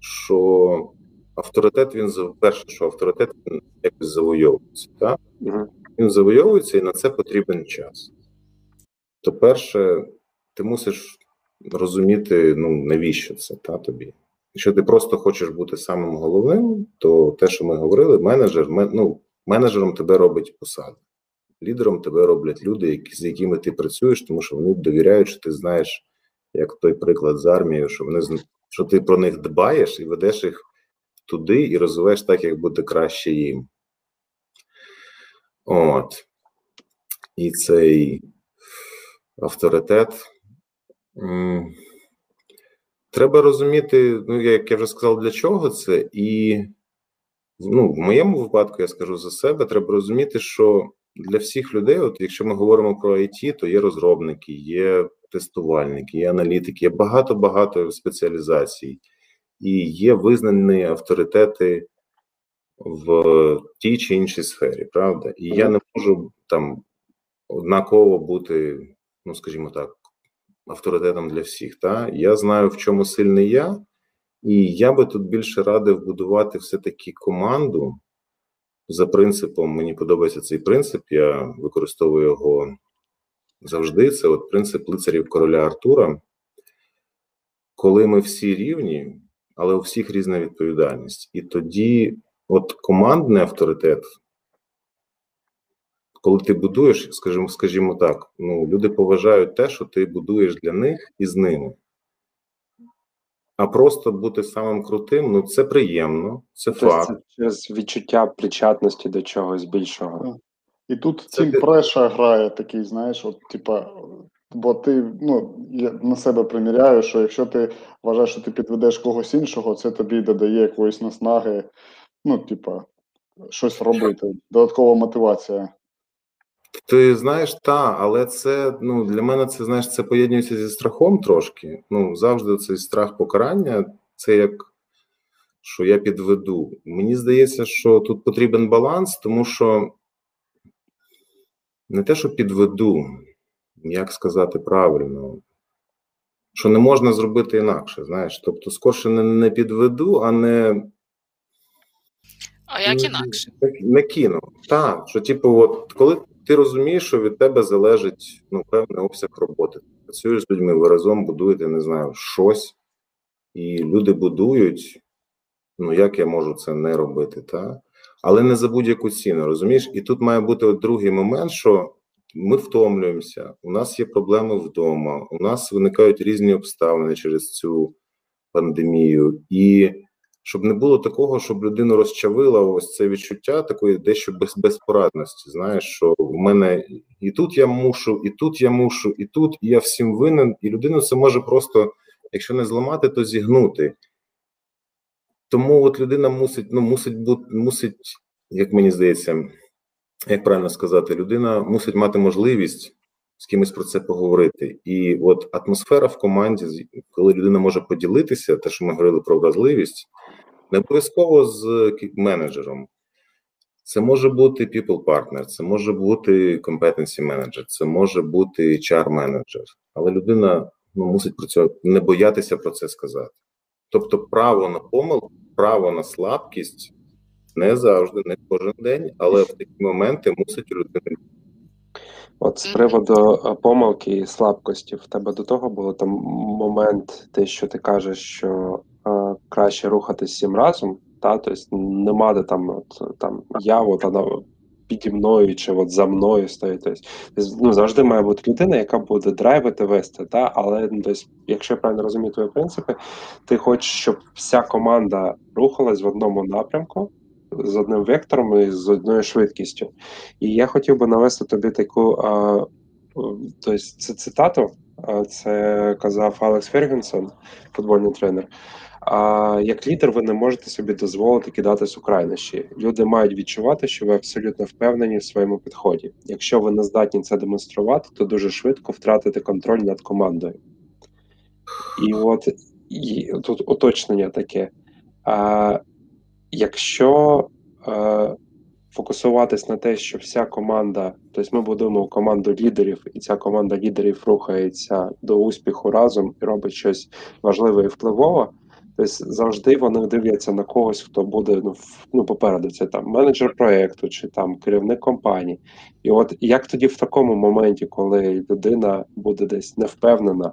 що авторитет він перше, що авторитет він якось завойовується. Так? Uh-huh. Він завойовується і на це потрібен час. То, перше, ти мусиш розуміти, ну навіщо це та, тобі. Якщо ти просто хочеш бути самим головним, то те, що ми говорили, менеджер, ну, менеджером тебе робить посада. Лідером тебе роблять люди, які, з якими ти працюєш, тому що вони довіряють, що ти знаєш як той приклад з армією, що вони що ти про них дбаєш і ведеш їх туди і розвиваєш так, як буде краще їм. От. І цей авторитет. Треба розуміти, ну, як я вже сказав, для чого це, і ну, в моєму випадку я скажу за себе, треба розуміти, що для всіх людей, от якщо ми говоримо про IT, то є розробники, є тестувальники, є аналітики, є багато-багато спеціалізацій, і є визнані авторитети в тій чи іншій сфері, правда? І я не можу там однаково бути, ну скажімо так, авторитетом для всіх. Та? Я знаю, в чому сильний я, і я би тут більше радив будувати все-таки команду. За принципом, мені подобається цей принцип, я використовую його завжди це от принцип лицарів короля Артура, коли ми всі рівні, але у всіх різна відповідальність. І тоді, от командний авторитет, коли ти будуєш, скажімо, скажімо так, ну люди поважають те, що ти будуєш для них і з ними. А просто бути самим крутим, ну це приємно, це тобто факт. Це через відчуття причетності до чогось більшого. І тут Тім Преша грає такий, знаєш, от, типа, Бо ти ну, я на себе приміряю, що якщо ти вважаєш, що ти підведеш когось іншого, це тобі додає якоїсь наснаги, ну, типа, щось робити. Додаткова мотивація. Ти знаєш, та, але це ну для мене це знаєш, це поєднується зі страхом трошки. Ну завжди цей страх покарання, це як що я підведу. Мені здається, що тут потрібен баланс, тому що не те, що підведу, як сказати правильно, що не можна зробити інакше, знаєш. Тобто, скорше не, не підведу, а не. А як інакше? Не кину. Так, що, типу, от коли ти розумієш, що від тебе залежить ну, певний обсяг роботи. Працюєш з людьми, ви разом будуєте, не знаю, щось, і люди будують. Ну, як я можу це не робити, та? Але не за будь-яку ціну, розумієш? І тут має бути другий момент, що ми втомлюємося, у нас є проблеми вдома, у нас виникають різні обставини через цю пандемію. І щоб не було такого, щоб людину розчавила ось це відчуття такої дещо без, безпорадності. Знаєш, що в мене і тут я мушу, і тут я мушу, і тут і я всім винен, і людину це може просто, якщо не зламати, то зігнути. Тому от людина мусить, ну мусить бути, мусить, як мені здається, як правильно сказати, людина мусить мати можливість з кимось про це поговорити. І от атмосфера в команді, коли людина може поділитися, те, що ми говорили про вразливість, не обов'язково з менеджером. Це може бути people partner, це може бути competency manager, це може бути HR менеджер, але людина ну, мусить про це не боятися про це сказати. Тобто, право на помилку, право на слабкість не завжди, не кожен день, але в такі моменти мусить людина. От з приводу е, помилки і слабкості, в тебе до того було там момент, те, що ти кажеш, що е, краще рухатись всім разом, та тобто нема де там от там я, от вона піді мною чи от за мною стоїть. Тобто, ну завжди має бути людина, яка буде драйвити вести. Та але тобто, якщо я правильно розумію твої принципи, ти хочеш, щоб вся команда рухалась в одному напрямку. З одним вектором і з одною швидкістю. І я хотів би навести тобі таку а, тобто, це цитату, це казав Алекс Фергюсон, футбольний тренер. А як лідер, ви не можете собі дозволити кидатись у крайнощі. Люди мають відчувати, що ви абсолютно впевнені в своєму підході. Якщо ви не здатні це демонструвати, то дуже швидко втратите контроль над командою. І от і тут уточнення таке. А, Якщо а, фокусуватись на те, що вся команда, тобто ми будуємо команду лідерів, і ця команда лідерів рухається до успіху разом і робить щось важливе і впливове. Тобто завжди вони дивляться на когось, хто буде ну, ну попереду. Це там менеджер проєкту чи там керівник компанії. І от як тоді в такому моменті, коли людина буде десь невпевнена,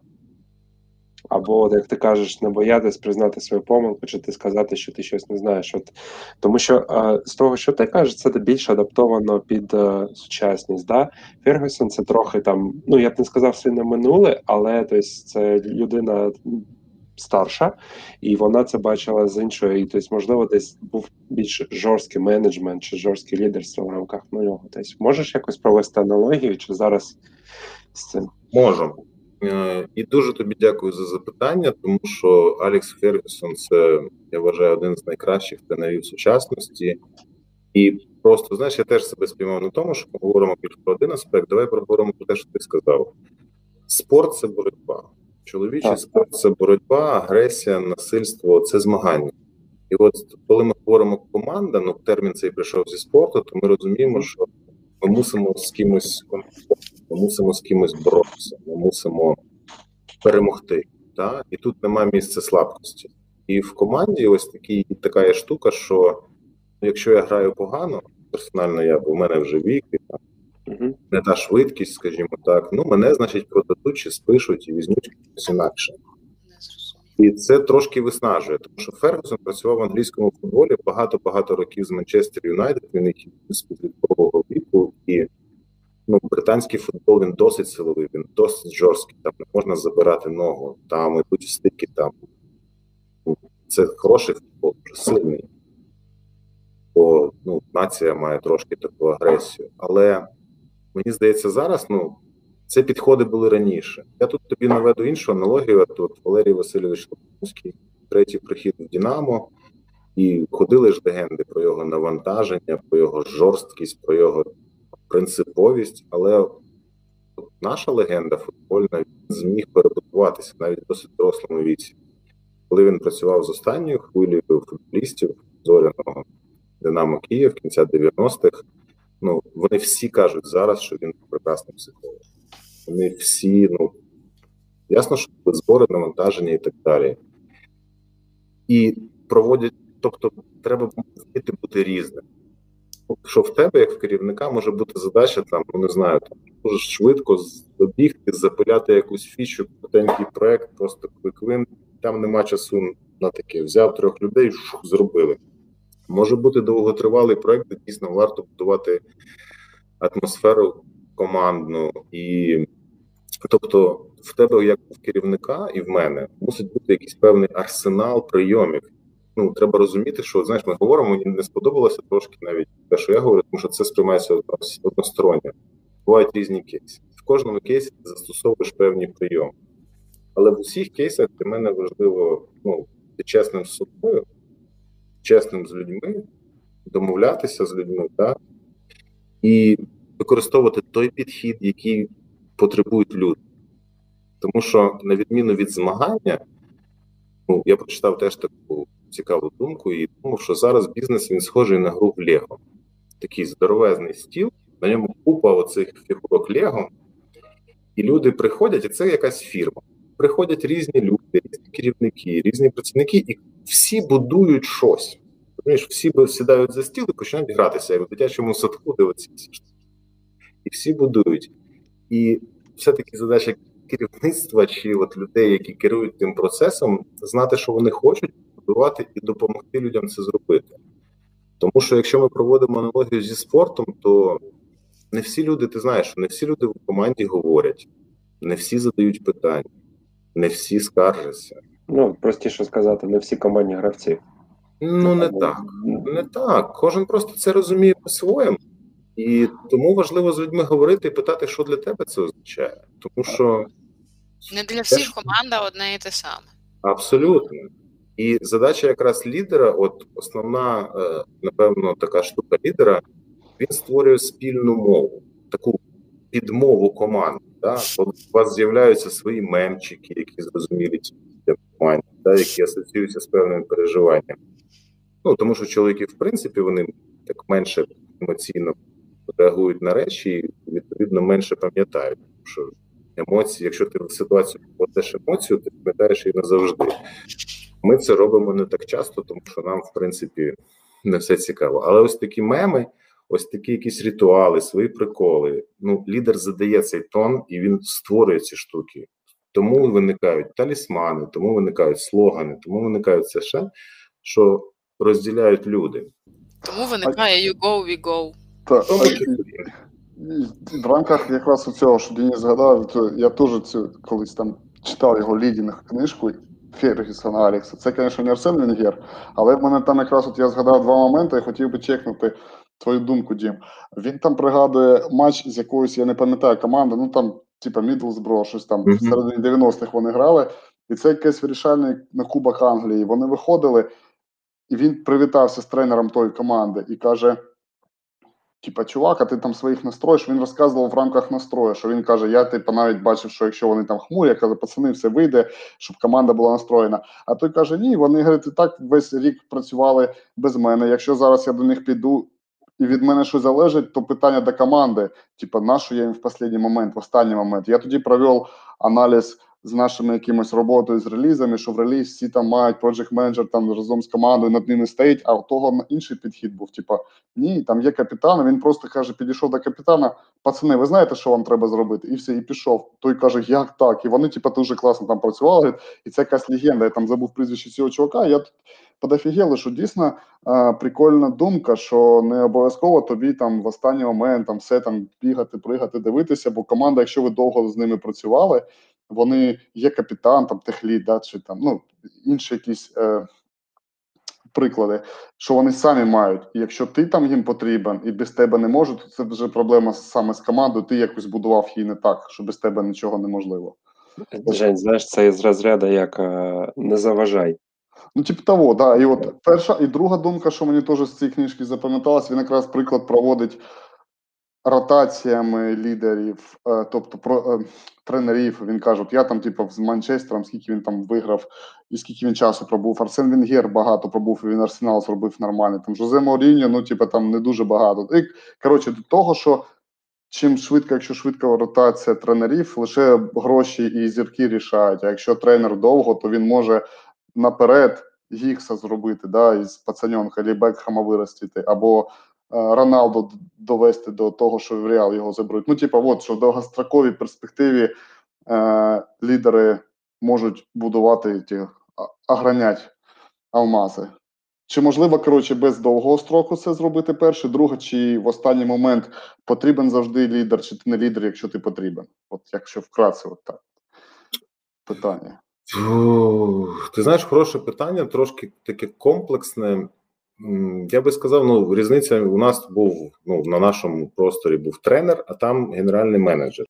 або, як ти кажеш, не боятись признати свою помилку, чи ти сказати, що ти щось не знаєш. От, Тому що а, з того, що ти кажеш, це більш адаптовано під е, сучасність. Да? Фергюсон це трохи там, ну я б не сказав сильно минуле, але тобто, це людина старша, і вона це бачила з іншої. Тобто, можливо, десь був більш жорсткий менеджмент чи жорсткий лідерство в рамках нього. Тобто, можеш якось провести аналогію, чи зараз з цим? Можу. Е, і дуже тобі дякую за запитання, тому що Алекс Фергюсон це я вважаю один з найкращих тренерів сучасності. І просто знаєш, я теж себе спіймав на тому, що ми говоримо більше про один аспект. Давай проговоримо про те, що ти сказав. Спорт це боротьба. Чоловічий так. спорт це боротьба, агресія, насильство це змагання. І от коли ми говоримо команда, ну термін цей прийшов зі спорту, то ми розуміємо, що ми мусимо з кимось ми мусимо з кимось боротися, ми мусимо перемогти. Та? І тут немає місця слабкості. І в команді ось такі, така є штука, що якщо я граю погано, персонально я, бо в мене вже вік, і там не та швидкість, скажімо так. Ну, мене, значить, продадуть чи спишуть і візьмуть щось інакше. І це трошки виснажує, тому що Фергюсон працював в англійському футболі багато-багато років з Манчестер Юнайтед. Він з підліткового віку, і ну, британський футбол він досить силовий, він досить жорсткий. Там не можна забирати ногу, там ідуть стики. Там це хороший футбол, дуже сильний, бо ну, нація має трошки таку агресію, але Мені здається, зараз ну Це підходи були раніше. Я тут тобі наведу іншу аналогію. Тут Валерій Васильович Лопуський, третій прихід в Дінамо, і ходили ж легенди про його навантаження, про його жорсткість, про його принциповість. Але наша легенда футбольна зміг перебудуватися навіть в досить дорослому віці. Коли він працював з останньою хвилею футболістів зоряного Динамо Київ кінця 90-х, ну вони всі кажуть зараз, що він прекрасний психолог. Вони всі, ну ясно, що збори навантаження і так далі. І проводять, тобто, треба вміти бути різним. Що в тебе, як в керівника, може бути задача там, ну не знаю, там дуже швидко добігти, запиляти якусь фічу, потенький проект, просто квиквин. Там нема часу на таке. Взяв трьох людей, шух, зробили. Може бути довготривалий проект, де дійсно варто будувати атмосферу командну, і тобто в тебе, як в керівника, і в мене мусить бути якийсь певний арсенал прийомів. Ну, треба розуміти, що знаєш, ми говоримо, мені не сподобалося трошки навіть те, що я говорю, тому що це сприймається односторонньо. Бувають різні кейси. В кожному кейсі ти застосовуєш певні прийоми. Але в усіх кейсах для мене важливо ну, чесним з собою, чесним з людьми, домовлятися з людьми, так? і використовувати той підхід, який потребують люди. Тому що, на відміну від змагання, ну, я прочитав теж таку цікаву думку і думав, що зараз бізнес він схожий на гру в Лего. Такий здоровезний стіл, на ньому купа оцих фігурок Лего, і люди приходять, і це якась фірма. Приходять різні люди, різні керівники, різні працівники, і всі будують щось. Розумієш, всі сідають за стіл і починають гратися, як в дитячому садку, де І всі будують. І все-таки задача керівництва чи от людей, які керують тим процесом, знати, що вони хочуть, будувати і допомогти людям це зробити. Тому що якщо ми проводимо аналогію зі спортом, то не всі люди, ти знаєш, не всі люди в команді говорять, не всі задають питання, не всі скаржаться. Ну, простіше сказати, не всі командні гравці. Ну, не так. Не так. Кожен просто це розуміє по-своєму. І тому важливо з людьми говорити і питати, що для тебе це означає. Тому що не для всіх команда одне і те саме. Абсолютно. І задача якраз лідера, от основна, е, напевно, така штука лідера, він створює спільну мову, таку підмову команди. Да? От у вас з'являються свої мемчики, які зрозумілі для да? які асоціюються з певними переживаннями. Ну тому що чоловіки, в принципі, вони так менше емоційно реагують на речі, і відповідно менше пам'ятають. Тому що емоції, якщо ти в ситуацію вкладеш емоцію, ти пам'ятаєш її назавжди. Ми це робимо не так часто, тому що нам, в принципі, не все цікаво. Але ось такі меми, ось такі якісь ритуали, свої приколи. Ну, лідер задає цей тон і він створює ці штуки. Тому виникають талісмани, тому виникають слогани, тому виникають все ще, що розділяють люди. Тому виникає you go, we go. Так, в рамках якраз у цього, що Денис згадав, то я теж цю колись там читав його лідінг книжку Фергюсона Алікса. Це, звісно, не Арсен Венгер, але в мене там якраз от я згадав два моменти і хотів би чекнути твою думку, Дім. Він там пригадує матч з якоюсь, я не пам'ятаю, команди, ну там, типа Мідлсбро, щось там mm-hmm. в середині 90-х вони грали. І це якийсь вирішальний на Кубах Англії. Вони виходили, і він привітався з тренером тої команди і каже. Типа, чувак, а ти там своїх настроїш, він розказував в рамках настрою, що він каже: я типу, навіть бачив, що якщо вони там хмурі, я каже, пацани, все вийде, щоб команда була настроєна. А той каже: Ні, вони говорить, і так весь рік працювали без мене. Якщо зараз я до них піду і від мене щось залежить, то питання до команди: типа, на що я їм в останній момент, в останній момент. Я тоді провів аналіз з нашими якимось роботою з релізами, що в реліз всі там мають project менеджер там разом з командою над ними стоїть, а у того інший підхід був. Типа, ні, там є капітан, він просто каже, підійшов до капітана, пацани, ви знаєте, що вам треба зробити? І все, і пішов. Той каже, як так? І вони, типа, дуже класно там працювали. І це якась легенда. Я там забув прізвище цього чувака. Я подофігели, що дійсно а, прикольна думка, що не обов'язково тобі там в останній момент там все там бігати, пригати, дивитися, бо команда, якщо ви довго з ними працювали, вони є капітан, там техлід, да, чи там ну інші якісь. Е, приклади, що вони самі мають. І якщо ти там їм потрібен і без тебе не можуть, то це вже проблема саме з командою. Ти якось будував її не так, що без тебе нічого неможливо. Жень, знаєш, це із розряду як е, не заважай. Ну, типу того, да. І от перша і друга думка, що мені теж з цієї книжки запам'яталась, він якраз приклад проводить ротаціями лідерів, е, тобто про е, тренерів. Він каже: от я там, типу, з Манчестером, скільки він там виграв, і скільки він часу пробув. Арсен Венгер багато пробув, і він арсенал зробив нормально. Там Жозе Мауріньо, ну, типу, там не дуже багато. І коротше, до того, що. Чим швидко, якщо швидка ротація тренерів, лише гроші і зірки рішають. А якщо тренер довго, то він може наперед Гікса зробити, да, із пацаньонка, Бекхама виростити, або е, Роналду довести до того, що в Реал його заберуть. Ну, типу, от що в довгостроковій перспективі е, лідери можуть будувати ті огранять алмази. Чи можливо, коротше, без довгого строку це зробити перше, друге, чи в останній момент потрібен завжди лідер, чи ти не лідер, якщо ти потрібен? От якщо вкратце, от так питання. Ти знаєш, хороше питання, трошки таке комплексне. Я би сказав, ну різниця у нас був ну на нашому просторі був тренер, а там генеральний менеджер,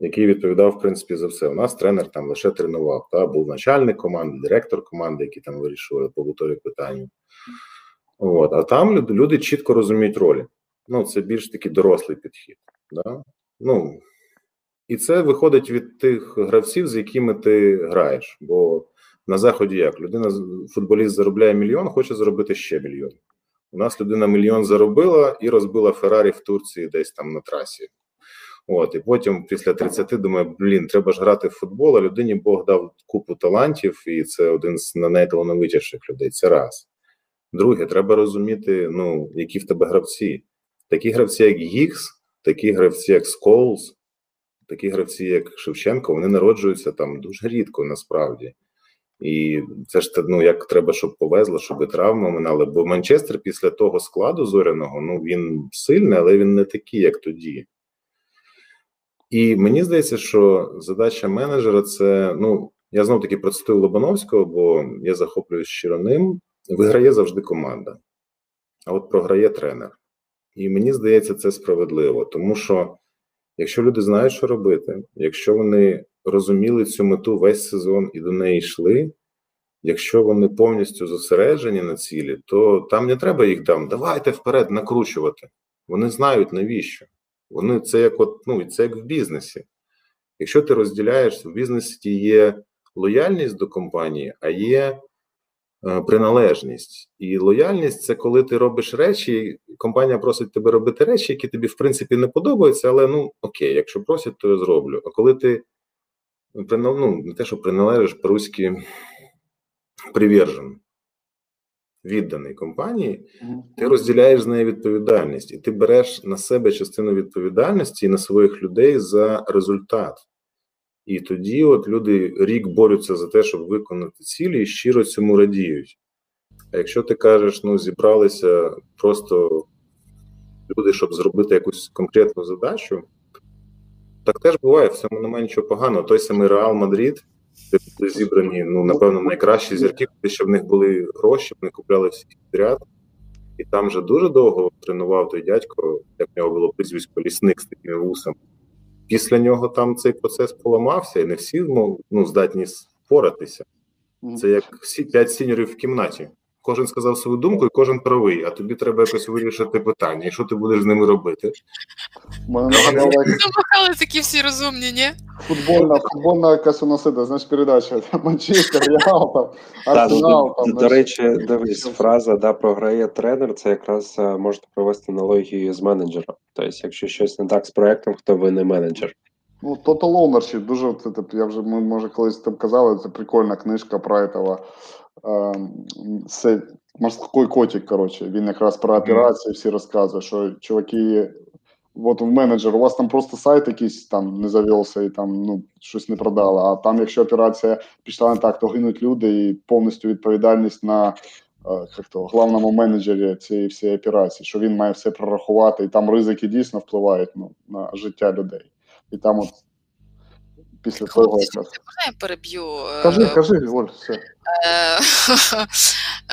який відповідав в принципі за все. У нас тренер там лише тренував. Та був начальник команди, директор команди, які там вирішували побутові питання. От, а там люди, люди чітко розуміють ролі. Ну, це більш такий дорослий підхід. Да? Ну, і це виходить від тих гравців, з якими ти граєш. Бо на заході як людина футболіст заробляє мільйон, хоче заробити ще мільйон. У нас людина мільйон заробила і розбила Феррарі в Турції десь там на трасі. От, і потім, після 30, думаю, блін, треба ж грати в футбол, а людині Бог дав купу талантів, і це один з найталановитіших людей. Це раз. Друге, треба розуміти, ну, які в тебе гравці. Такі гравці, як Гікс, такі гравці, як Сколз, такі гравці, як Шевченко, вони народжуються там дуже рідко насправді. І це ж ну як треба, щоб повезло, щоб травми минали. Бо Манчестер після того складу зоряного ну він сильний, але він не такий, як тоді. І мені здається, що задача менеджера це ну я знов таки процитую Лобановського, бо я захоплююсь щиро ним. Виграє завжди команда, а от програє тренер. І мені здається, це справедливо, тому що Якщо люди знають, що робити, якщо вони розуміли цю мету весь сезон і до неї йшли, якщо вони повністю зосереджені на цілі, то там не треба їх там давайте вперед накручувати. Вони знають навіщо. Вони це як от, ну, це як в бізнесі. Якщо ти розділяєш в бізнесі є лояльність до компанії, а є приналежність і лояльність це коли ти робиш речі, компанія просить тебе робити речі, які тобі в принципі не подобаються, але ну окей, якщо просять, то я зроблю. А коли ти ну, не те, що приналежиш по-руськи привержен, відданий компанії, ти розділяєш з нею відповідальність, і ти береш на себе частину відповідальності і на своїх людей за результат. І тоді от люди рік борються за те, щоб виконати цілі, і щиро цьому радіють. А якщо ти кажеш, ну зібралися просто люди, щоб зробити якусь конкретну задачу, так теж буває, в цьому немає нічого поганого. Той самий Реал Мадрид, де були зібрані, ну, напевно, найкращі зірки, щоб в них були гроші, вони купляли всі підряд. І там вже дуже довго тренував той дядько, як в нього було прізвисько лісник з такими вусами. Після нього там цей процес поламався, і не всі ну, здатні впоратися. Це як всі п'ять сіньорів в кімнаті. Кожен сказав свою думку, і кожен правий, а тобі треба якось вирішити питання. І що ти будеш з ними робити? Замахали такі всі розумні, ні? Футбольна, футбольна якась у нас іде, знаєш, передача. Манчестер, Реал, там, Арсенал. Там, До речі, дивись, фраза да, програє тренер, це якраз е, можна провести аналогію з менеджером. Тобто, якщо щось не так з проектом, хто ви не менеджер. Ну, Total Ownership, дуже я вже ми може колись там казали, це прикольна книжка про этого це морський котик, коротше, він якраз про операції всі розказує, що чуваки, от в менеджер, у вас там просто сайт якийсь там не завівся і там ну, щось не продали. А там, якщо операція пішла не так, то гинуть люди і повністю відповідальність на як то, главному менеджері цієї всієї операції, що він має все прорахувати, і там ризики дійсно впливають ну, на життя людей. І там от після того якраз. Можна я переб'ю? е, Кажи, кажи, Оль, все. Е, [laughs]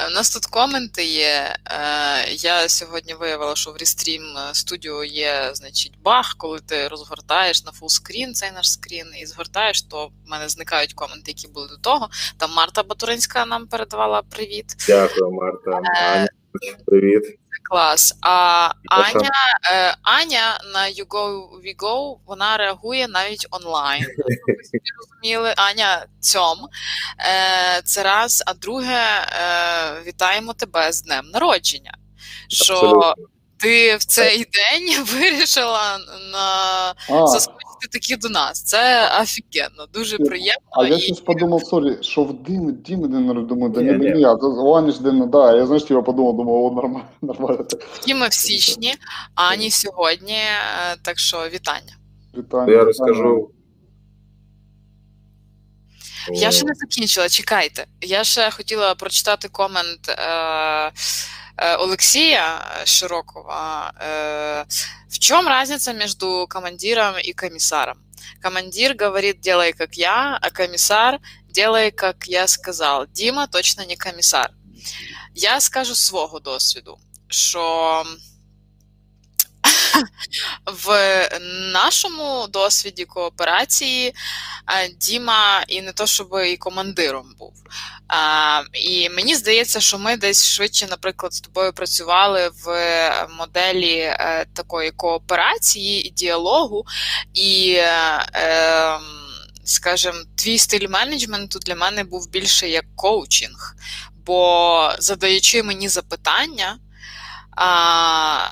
У нас тут коменти є. Е, Я сьогодні виявила, що в Restream Studio є, значить, баг, коли ти розгортаєш на fullscreen цей наш screen і згортаєш, то в мене зникають коменти, які були до того. Там Марта Батуринська нам передавала привіт. Дякую, Марта. Привіт. Клас. А Аня, е, Аня на You Go We Go, вона реагує навіть онлайн. ви розуміли. Аня цьом. Е, це раз. А друге, е, вітаємо тебе з днем народження. Що Абсолютно. ти в цей день [laughs] вирішила на А, заскочити таки до нас. Це офігенно, дуже приємно. а я щось подумав, сорі, що в Димі, Діми день думаю, да не а то у день, да, я, знаєш, я подумав, думав, о, нормально, [laughs] нормально. Діма в січні, Ані сьогодні. е, Так що вітання. Вітання. Я розкажу. Я ще не закінчила, чекайте. Я ще хотіла прочитати комент е, е, Олексія Широкова. Е, в чем разница между командиром и комиссаром? Командир говорит, делай как я, а комиссар делай, как я сказал. Дима точно не комиссар. Я скажу свого досвіду, що в нашому досвіді кооперації Діма і не то, щоб і командиром був. І мені здається, що ми десь швидше, наприклад, з тобою працювали в моделі е, такої кооперації і діалогу, і, е, е, скажімо, твій стиль менеджменту для мене був більше як коучинг, бо задаючи мені запитання. А,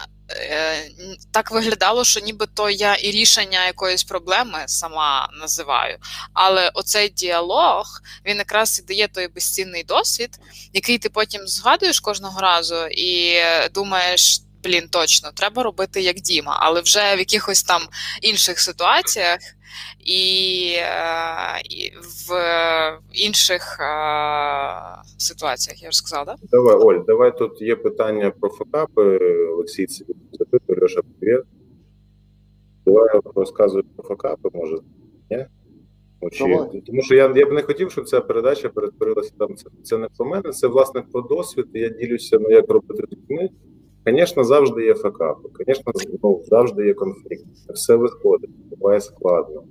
так виглядало, що нібито я і рішення якоїсь проблеми сама називаю. Але оцей діалог він якраз і дає той безцінний досвід, який ти потім згадуєш кожного разу і е, думаєш. Блін, точно, треба робити як Діма, але вже в якихось там інших ситуаціях і, е, і в інших е, ситуаціях, я ж сказала, так? Давай, Оль, давай тут є питання про факапи. Олексій собі запитує, Льоша, привіт. Давай розказую про факапи, може, ні? Чи- Тому що я, я б не хотів, щоб ця передача перетворилася там. Це, це не про мене, це власне про досвід. і Я ділюся, ну як робити з людьми. Звісно, завжди є факапи. Звісно, ну, завжди є конфлікт. Все виходить, буває складно,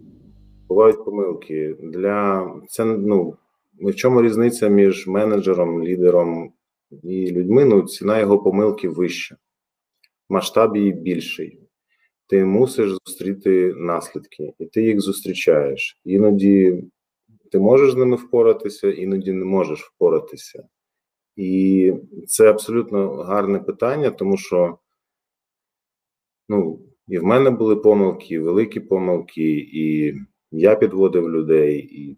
бувають помилки. Для це ну в чому різниця між менеджером, лідером і людьми? Ну, ціна його помилки вища, масштаб її більший. Ти мусиш зустріти наслідки, і ти їх зустрічаєш. Іноді ти можеш з ними впоратися, іноді не можеш впоратися. І це абсолютно гарне питання, тому що ну, і в мене були помилки, і великі помилки, і я підводив людей, і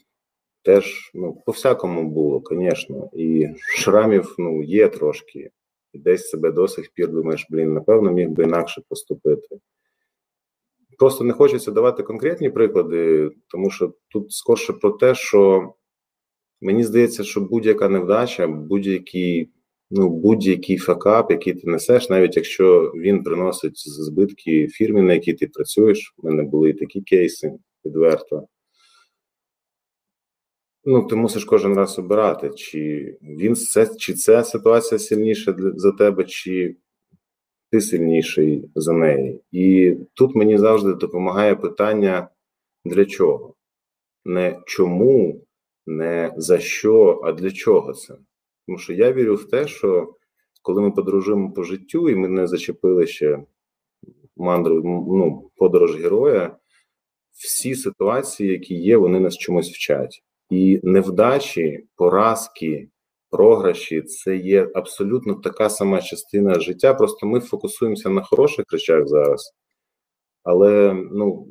теж ну, по-всякому було, звісно. І шрамів ну, є трошки. І десь себе до сих пір думаєш, блін, напевно, міг би інакше поступити. Просто не хочеться давати конкретні приклади, тому що тут скорше про те, що мені здається, що будь-яка невдача, будь-який, ну, будь-який факап, який ти несеш, навіть якщо він приносить збитки фірмі, на якій ти працюєш, в мене були і такі кейси відверто. Ну, ти мусиш кожен раз обирати, чи він це, чи ця ситуація сильніша для, за тебе, чи ти сильніший за неї. І тут мені завжди допомагає питання для чого? Не чому, не за що, а для чого це? Тому що я вірю в те, що коли ми подорожуємо по життю, і ми не зачепили ще мандру, ну, подорож героя, всі ситуації, які є, вони нас чомусь вчать. І невдачі, поразки, програші це є абсолютно така сама частина життя. Просто ми фокусуємося на хороших речах зараз. Але ну,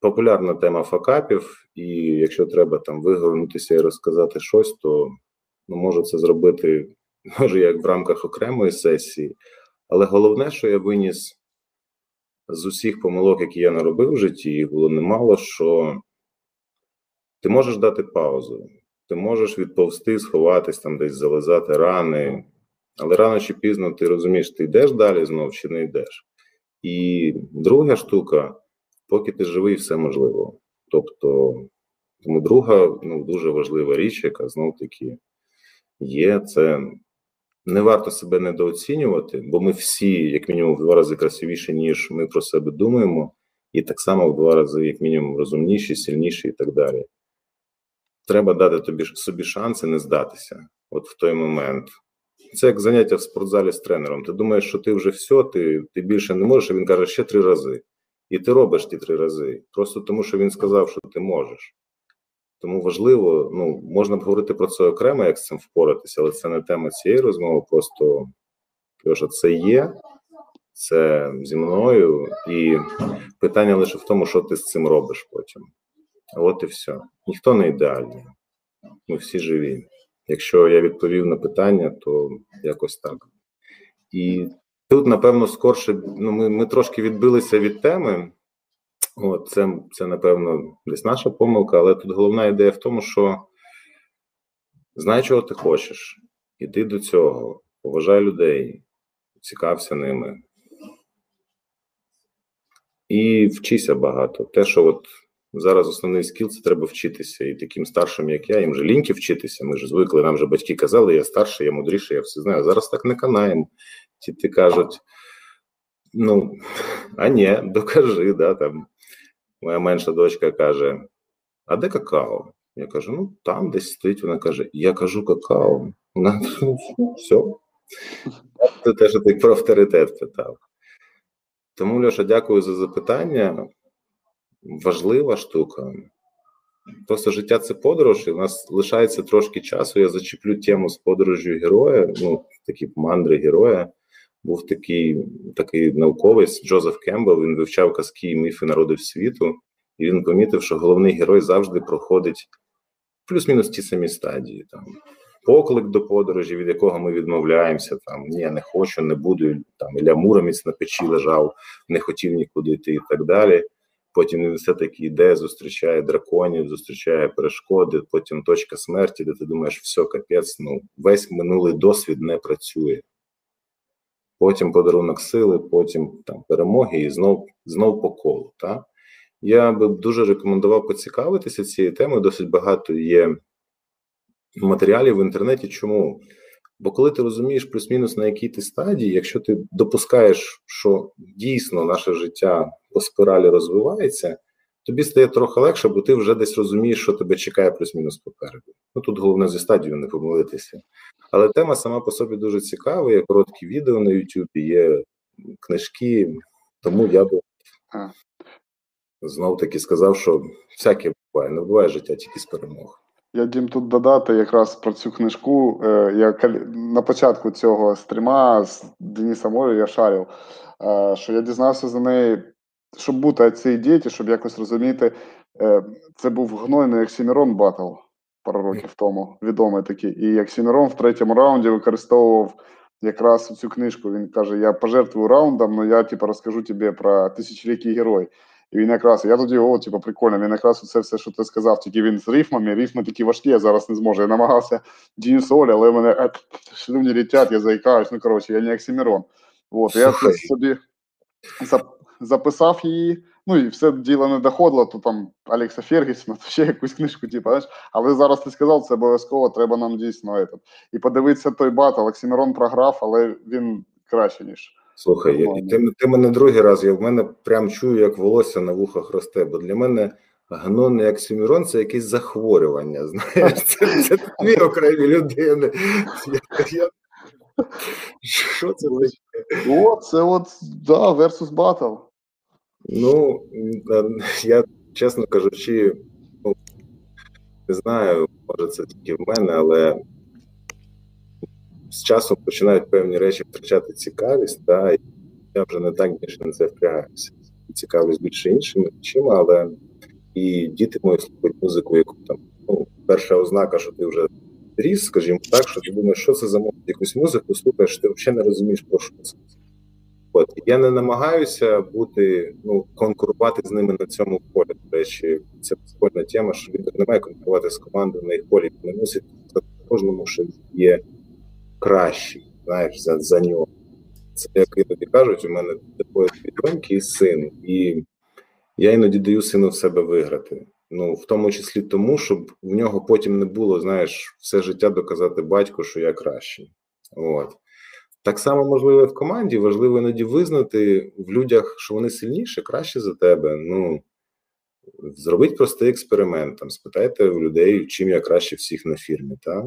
популярна тема факапів, і якщо треба там вигорнутися і розказати щось, то ну, можу це зробити може як в рамках окремої сесії. Але головне, що я виніс з усіх помилок, які я наробив в житті, їх було немало, що ти можеш дати паузу, ти можеш відповсти, сховатись там, десь зализати рани, але рано чи пізно ти розумієш, ти йдеш далі знов чи не йдеш. І друга штука, поки ти живий, все можливо. Тобто Тому друга ну, дуже важлива річ, яка знов таки є, це не варто себе недооцінювати, бо ми всі, як мінімум, в два рази красивіші, ніж ми про себе думаємо, і так само в два рази, як мінімум, розумніші, сильніші і так далі. Треба дати тобі собі шанси не здатися от в той момент. Це як заняття в спортзалі з тренером. Ти думаєш, що ти вже все, ти ти більше не можеш, а він каже ще три рази. І ти робиш ті три рази. Просто тому, що він сказав, що ти можеш. Тому важливо, ну можна б говорити про це окремо, як з цим впоратися, але це не тема цієї розмови. Просто Льоша, це є, це зі мною, і питання лише в тому, що ти з цим робиш потім. От і все. Ніхто не ідеальний. Ми всі живі. Якщо я відповів на питання, то якось так. І тут, напевно, скорше ну, ми ми трошки відбилися від теми. От, Це, це, напевно, десь наша помилка, але тут головна ідея в тому, що знай, чого ти хочеш, іди до цього, поважай людей, цікався ними. І вчися багато. Те, що от зараз основний скіл, це треба вчитися. І таким старшим, як я, їм же ліньки вчитися. Ми ж звикли, нам же батьки казали, я старший, я мудріший, я все знаю. Зараз так не канаємо. Ті ти кажуть, ну, а ні, докажи, да, там. Моя менша дочка каже: А де какао? Я кажу: ну там десь стоїть. Вона каже: Я кажу какао. Вона все. Це те, що ти про авторитет питав. Тому, Льоша, дякую за запитання. Важлива штука. Просто життя це подорож, і у нас лишається трошки часу. Я зачеплю тему з подорожю героя, ну, такі мандри героя був такий такий науковець Джозеф Кембл. Він вивчав казки і міфи народів світу, і він помітив, що головний герой завжди проходить плюс-мінус ті самі стадії. Там поклик до подорожі, від якого ми відмовляємося. Там ні, не хочу, не буду. Там Ілля Муромець на печі лежав, не хотів нікуди йти, і так далі. Потім він все таки йде, зустрічає драконів, зустрічає перешкоди. Потім точка смерті, де ти думаєш, все капець, ну весь минулий досвід не працює потім подарунок сили, потім там перемоги і знов знов по колу. Та? Я би дуже рекомендував поцікавитися цією темою. Досить багато є матеріалів в інтернеті. Чому? Бо коли ти розумієш плюс-мінус на якій ти стадії, якщо ти допускаєш, що дійсно наше життя по спиралі розвивається, тобі стає трохи легше, бо ти вже десь розумієш, що тебе чекає плюс-мінус попереду. Ну тут головне зі стадією не помилитися. Але тема сама по собі дуже цікава. Є короткі відео на Ютубі, є книжки, тому я би знов таки сказав, що всяке буває, не буває життя тільки з перемог. Я дім тут додати якраз про цю книжку. Е, я на початку цього стріма з Денисом Морю я шарив, е, що я дізнався за неї щоб бути цій дієті, щоб якось розуміти, е, це був гнойний Оксімірон батл пару років тому, відомий такий. І Оксімірон в третьому раунді використовував якраз цю книжку. Він каже: Я пожертвую раундом, але я типу, розкажу тобі про тисячолітній герой. І він якраз, я тоді, о, типу, прикольно, він якраз це все, що ти сказав, тільки він з рифмами, рифми такі важкі, я зараз не зможу. Я намагався Денис Оля, але мене е, шлюбні літять, я заїкаюсь, ну коротше, я не Оксімірон. Вот, я собі записав її. Ну і все діло не доходило, то там Алекса Фергісона, [laughs] то ще якусь книжку, типу, знаєш. Але зараз ти сказав, це обов'язково треба нам дійсно. Этот. І подивитися той батл. Оксімірон програв, але він краще, ніж. Слухай, я, ти, ти мене другий раз, я в мене прям чую, як волосся на вухах росте, бо для мене гнон і оксимірон це якесь захворювання. [laughs] Знаєш, це, це дві окремі людини. Я, я... Що це таке? О, це от, да, versus battle. Ну, [laughs] я, чесно кажучи, ну, не знаю, може це тільки в мене, але з часом починають певні речі втрачати цікавість, та, і я вже не так більше на це впрягаюся. Цікавлюсь більше іншими речами, але і діти мої слухають музику, яку там ну, перша ознака, що ти вже ріс, скажімо так, що ти думаєш, що це за якусь музику, слухаєш, ти взагалі не розумієш, про що це. От я не намагаюся бути, ну конкурувати з ними на цьому полі. До речі, це прикольна тема, що він не має конкурувати з командою на їх полі. Не мусить кожному, що є кращий, знаєш, за за нього. Це як іноді кажуть, у мене двоє доньки і син, і я іноді даю сину в себе виграти. Ну, в тому числі тому, щоб в нього потім не було, знаєш, все життя доказати батьку, що я кращий. От. Так само можливо в команді, важливо іноді визнати в людях, що вони сильніші, краще за тебе. Ну, Зробіть простий експеримент, там, спитайте у людей, чим я краще всіх на фірмі. Так?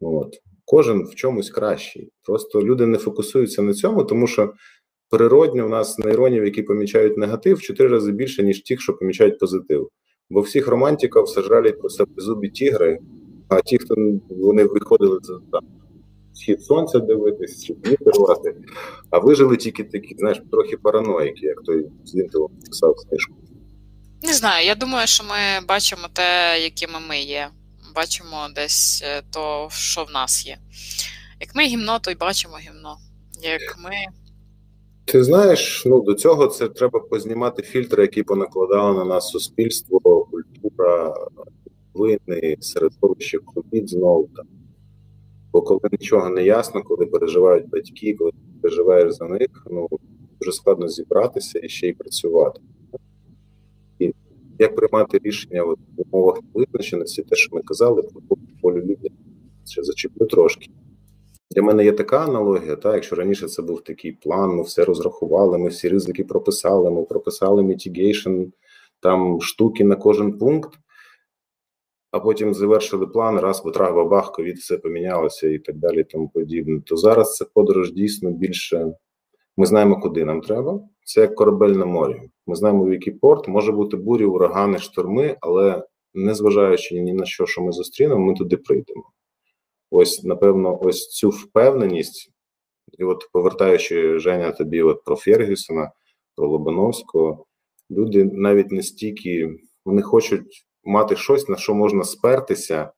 От. Кожен в чомусь кращий. Просто люди не фокусуються на цьому, тому що природньо в нас нейронів, які помічають негатив, в чотири рази більше, ніж тих, що помічають позитив. Бо всіх романтиків сажалять просто зубі тігри, а ті, хто вони виходили за схід сонця дивитись, чи вірувати, а вижили тільки такі, знаєш, трохи параноїки, як той з Вінтелом писав книжку. Не знаю, я думаю, що ми бачимо те, якими ми є. Бачимо десь е, то, що в нас є. Як ми гімно, то й бачимо гімно. Як ми. Ти знаєш, ну до цього це треба познімати фільтри, які понакладало на нас суспільство, культура, вини, середовище, ковід знову там. Бо коли нічого не ясно, коли переживають батьки, коли ти переживаєш за них, ну дуже складно зібратися і ще й працювати. І як приймати рішення в умовах визначеності, те, що ми казали, про волю людей, ще зачеплю трошки. Для мене є така аналогія, та якщо раніше це був такий план, ми все розрахували, ми всі ризики прописали, ми прописали mitigation, там штуки на кожен пункт, а потім завершили план, раз витрах бабах, ковід все помінялося і так далі, тому подібне. То зараз це подорож дійсно більше. Ми знаємо, куди нам треба. Це як корабель на морі. Ми знаємо, в який порт може бути бурі, урагани, шторми, але незважаючи ні на що, що ми зустрінемо, ми туди прийдемо. Ось, напевно, ось цю впевненість, і от повертаючи Женя тобі от про Фергюсона, про Лобановського, люди навіть не стільки вони хочуть мати щось, на що можна спертися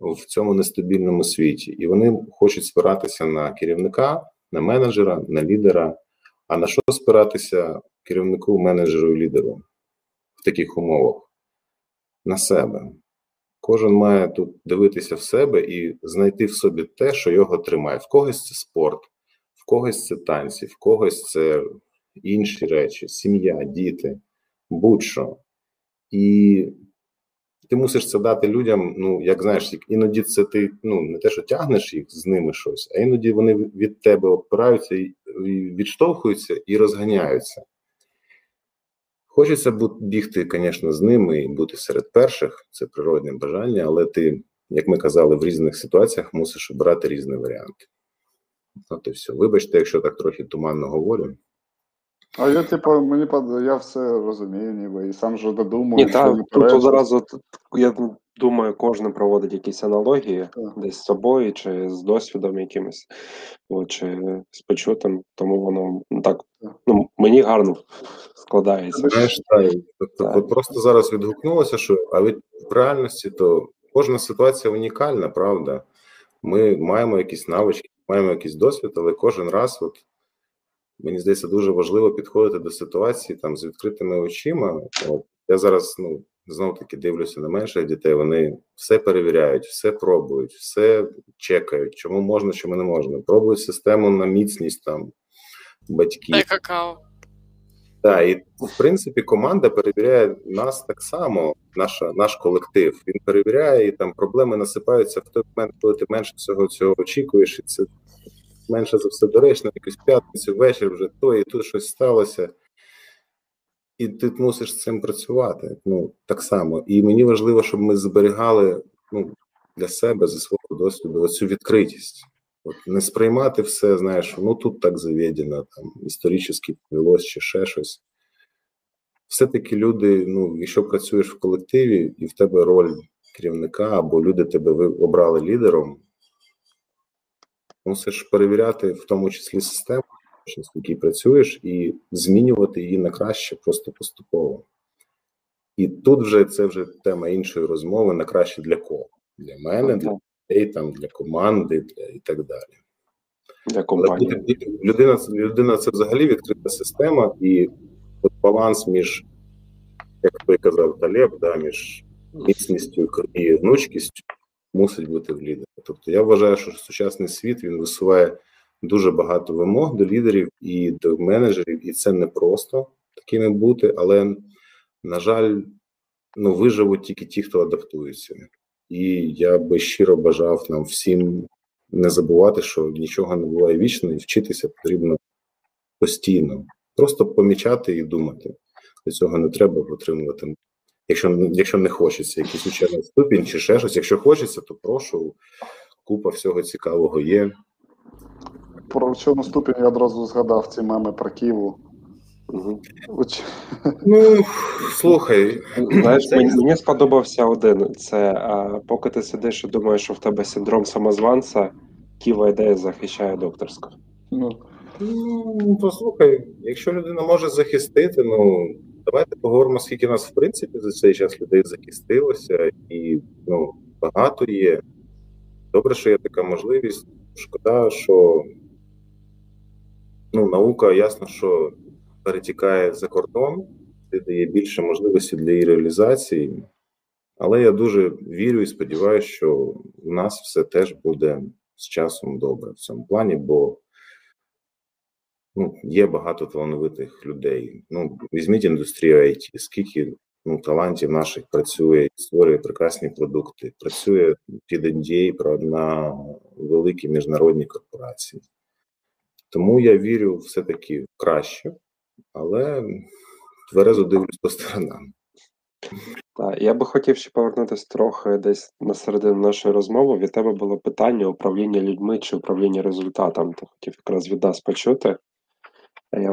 в цьому нестабільному світі, і вони хочуть спиратися на керівника, на менеджера, на лідера. А на що спиратися керівнику, менеджеру лідеру в таких умовах? На себе. Кожен має тут дивитися в себе і знайти в собі те, що його тримає. В когось це спорт, в когось це танці, в когось це інші речі, сім'я, діти, будь-що. І ти мусиш це дати людям. Ну, як знаєш, іноді це ти ну не те, що тягнеш їх з ними щось, а іноді вони від тебе опираються і відштовхуються і розганяються. Хочеться бігти, звісно, з ними і бути серед перших, це природне бажання, але ти, як ми казали, в різних ситуаціях мусиш обрати різні варіанти. От і все. Вибачте, якщо так трохи туманно говорю. А я, типу, мені я все розумію, ніби і сам же додумаю. Ні, та, тут одразу я думаю, кожен проводить якісь аналогії так. десь з собою, чи з досвідом якимось, о, чи з почутим, тому воно так ну, мені гарно складається. Знаєш, так, так. От просто зараз відгукнулося, що а від в реальності то кожна ситуація унікальна, правда. Ми маємо якісь навички, маємо якийсь досвід, але кожен раз, от мені здається, дуже важливо підходити до ситуації там з відкритими очима. От я зараз ну знов таки дивлюся на менших дітей. Вони все перевіряють, все пробують, все чекають, чому можна, чому не можна. Пробують систему на міцність там батьків. Дай какао. Так, і в принципі команда перевіряє нас так само, наша, наш колектив. Він перевіряє і там проблеми насипаються в той момент, коли ти менше всього цього очікуєш, і це менше за все доречно, якусь п'ятницю вечір вже то і тут щось сталося. І ти мусиш з цим працювати. Ну так само. І мені важливо, щоб ми зберігали ну, для себе зі свого досвіду оцю відкритість. От Не сприймати все, знаєш, ну тут так заведено, там історично повелось чи ще щось. Все-таки люди, ну, якщо працюєш в колективі, і в тебе роль керівника, або люди тебе обрали лідером, мусиш перевіряти в тому числі систему, в якій працюєш, і змінювати її на краще просто поступово. І тут вже це вже тема іншої розмови на краще для кого? Для мене, для людей, там, для команди для, і так далі. Для компанії. Але людина, людина це взагалі відкрита система, і от баланс між, як той казав Талеб, да, між міцністю і гнучкістю мусить бути в лідері. Тобто я вважаю, що сучасний світ він висуває дуже багато вимог до лідерів і до менеджерів, і це не просто такими бути, але на жаль, ну, виживуть тільки ті, хто адаптується. І я би щиро бажав нам всім не забувати, що нічого не буває вічно, і вчитися потрібно постійно. Просто помічати і думати. Для цього не треба отримувати. Якщо якщо не хочеться якийсь учений ступінь чи ще щось, якщо хочеться, то прошу. Купа всього цікавого є. Про вчену ступінь я одразу згадав ці меми про Києву. Угу. Ну, слухай. Знаєш, це... мені сподобався один. Це а, поки ти сидиш і думаєш, що в тебе синдром самозванця, Ківа ідея захищає докторську. Ну, ну, послухай, якщо людина може захистити, ну давайте поговоримо, скільки нас, в принципі, за цей час людей захистилося, і ну, багато є. Добре, що є така можливість. Шкода, що ну, наука ясно, що перетікає за кордон, це дає більше можливості для її реалізації. Але я дуже вірю і сподіваюся, що у нас все теж буде з часом добре в цьому плані, бо ну, є багато талановитих людей. Ну, Візьміть індустрію IT, скільки ну, талантів наших працює, створює прекрасні продукти, працює під NDA на великі міжнародні корпорації. Тому я вірю все-таки в краще, але тверезо дивлюсь по сторонам. Так, я би хотів ще повернутися трохи десь на середину нашої розмови. Від тебе було питання управління людьми чи управління результатом. Ти хотів якраз від нас почути. Я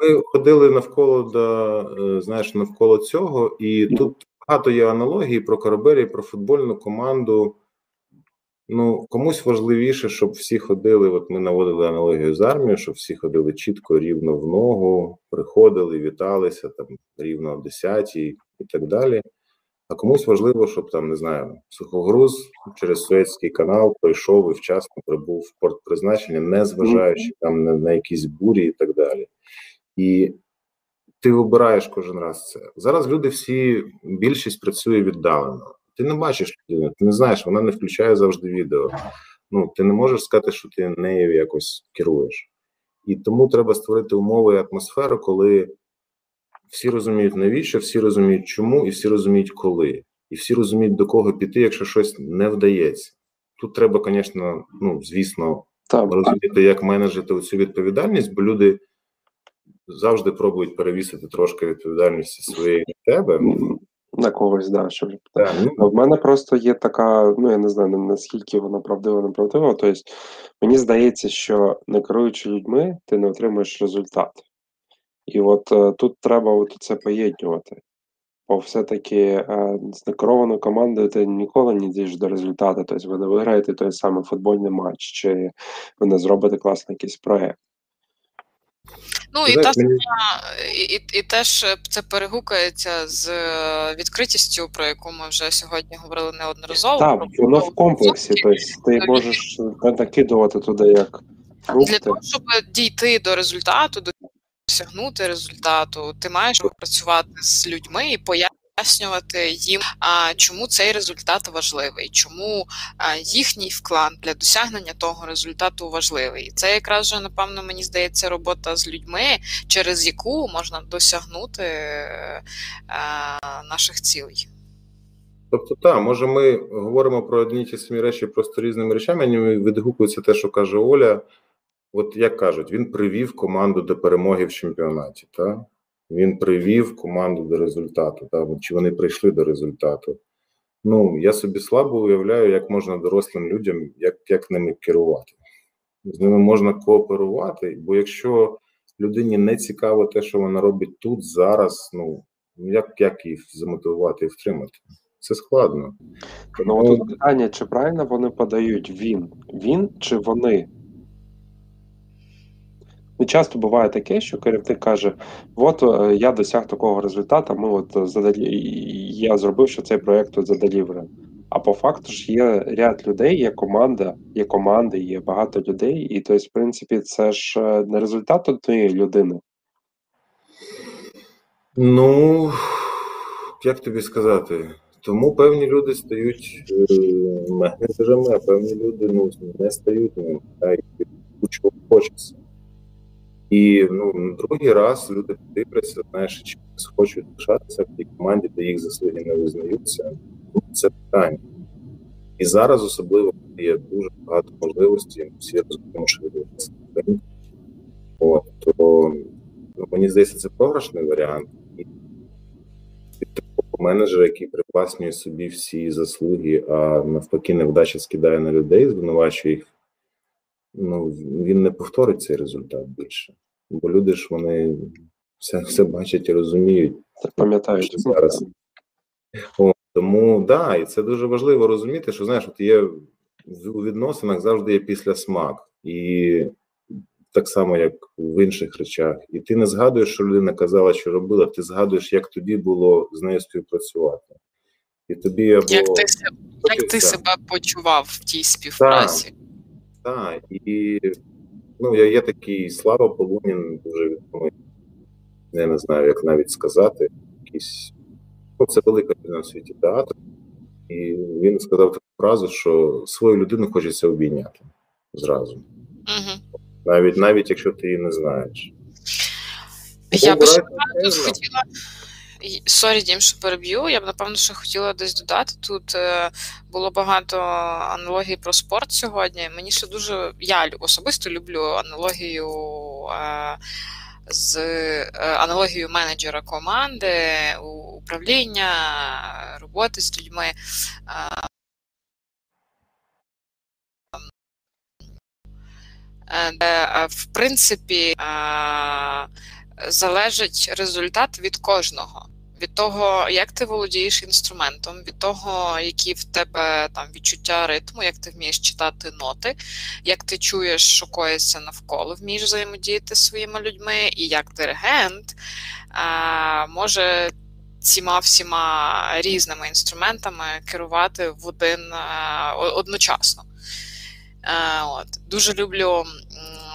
Ми ходили навколо до, е, знаєш, навколо цього, і mm. тут багато є аналогії про корабель, про футбольну команду. Ну, комусь важливіше, щоб всі ходили. От ми наводили аналогію з армією, щоб всі ходили чітко, рівно в ногу, приходили, віталися там рівно о 10 і так далі. А комусь важливо, щоб там не знаю, сухогруз через Суецький канал пройшов і вчасно прибув в порт призначення, не зважаючи там на, на якісь бурі і так далі. І ти вибираєш кожен раз це. Зараз люди всі, більшість працює віддалено. Ти не бачиш людину, ти не знаєш, вона не включає завжди відео. Ну, ти не можеш сказати, що ти нею якось керуєш. І тому треба створити умови і атмосферу, коли всі розуміють навіщо, всі розуміють, чому, і всі розуміють, коли, і всі розуміють, до кого піти, якщо щось не вдається. Тут треба, звісно, ну звісно, так. розуміти, як менеджити цю відповідальність, бо люди завжди пробують перевісити трошки відповідальності своєї на тебе. На когось, да, щоб так, ну. в мене просто є така, ну я не знаю наскільки вона правдива, неправдива. Тобто мені здається, що не керуючи людьми, ти не отримуєш результат. І от е, тут треба от це поєднувати. Бо все-таки е, з некерованою командою ти ніколи не дійдеш до результату. Тобто ви не виграєте той самий футбольний матч, чи ви не зробите класний якийсь проєкт. Ну і та і, і, і теж це перегукається з е, відкритістю, про яку ми вже сьогодні говорили неодноразово. Так, воно в комплексі. Тобто ти можеш накидувати туди як фрукти. для того, щоб дійти до результату, до досягнути результату, ти маєш працювати з людьми і пояснювати їм, а чому цей результат важливий, чому їхній вклад для досягнення того результату важливий. Це якраз же, напевно, мені здається, робота з людьми, через яку можна досягнути наших цілей. Тобто, так, може, ми говоримо про одні ті самі речі просто різними речами. Мені відгукується те, що каже Оля. От як кажуть, він привів команду до перемоги в чемпіонаті. Та? Він привів команду до результату. Та? Чи вони прийшли до результату? Ну, я собі слабо уявляю, як можна дорослим людям, як як ними керувати. З ними можна кооперувати, бо якщо людині не цікаво те, що вона робить тут, зараз, ну як як їх замотивувати і втримати? Це складно. Ну, тут питання, чи правильно вони подають він? Він чи вони? Ну, часто буває таке, що керівник каже: от е, я досяг такого результату, ми от задалі... я зробив, що цей проєкт задаліврив. А по факту ж є ряд людей, є команда, є команди, є багато людей, і тобто, в принципі, це ж е, не результат однієї людини. Ну, як тобі сказати? Тому певні люди стають е, менеджерами, а певні люди ну, не стають ним, а й хочеться. І ну, другий раз люди дивляться, знаєш, чи хочуть лишатися в тій команді, де їх заслуги не визнаються. Це питання. І зараз особливо є дуже багато можливостей, всі розуміємо, що відбувається. То ну, мені здається, це програшний варіант. І менеджер, який привласнює собі всі заслуги, а навпаки, невдача скидає на людей, звинувачує їх. Ну, він не повторить цей результат більше. Бо люди ж вони все все бачать і розуміють. Пам'ятають зараз. О, тому да, і це дуже важливо розуміти, що знаєш, от є у відносинах завжди є після смак, і так само, як в інших речах. І ти не згадуєш, що людина казала, що робила, ти згадуєш, як тобі було з нею співпрацювати. І тобі або як ти, як ти себе почував в тій співпраці? Так, так. і ну, я є такий Слава Полунін, дуже відомий. Я не знаю, як навіть сказати, якийсь ну, це велика людина в світі театру, і він сказав таку фразу, що свою людину хочеться обійняти зразу. Угу. Навіть навіть якщо ти її не знаєш. Я би ще хотіла. Sorry, Дім, що переб'ю. Я б напевно що хотіла десь додати. Тут е, було багато аналогій про спорт сьогодні. Мені ще дуже я особисто люблю аналогію е, з е, аналогією менеджера команди, управління, роботи з людьми. Де в принципі залежить результат від кожного. Від того, як ти володієш інструментом, від того, які в тебе там відчуття ритму, як ти вмієш читати ноти, як ти чуєш, що коїться навколо, вмієш взаємодіяти зі своїми людьми, і як диригент а, може ціма всіма різними інструментами керувати в один а, одночасно. А, от. Дуже люблю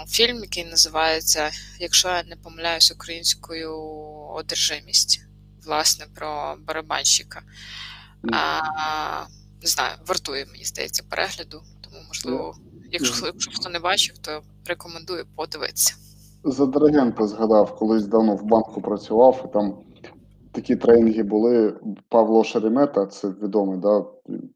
фільм, який називається, якщо я не помиляюсь українською одержимість, власне, про барабанщика. А, Не знаю, вартує, мені здається, перегляду, тому, можливо, якщо, якщо хто не бачив, то рекомендую подивитися. За диригента згадав, колись давно в банку працював, і там такі тренінги були. Павло Шеремета, це відомий, да,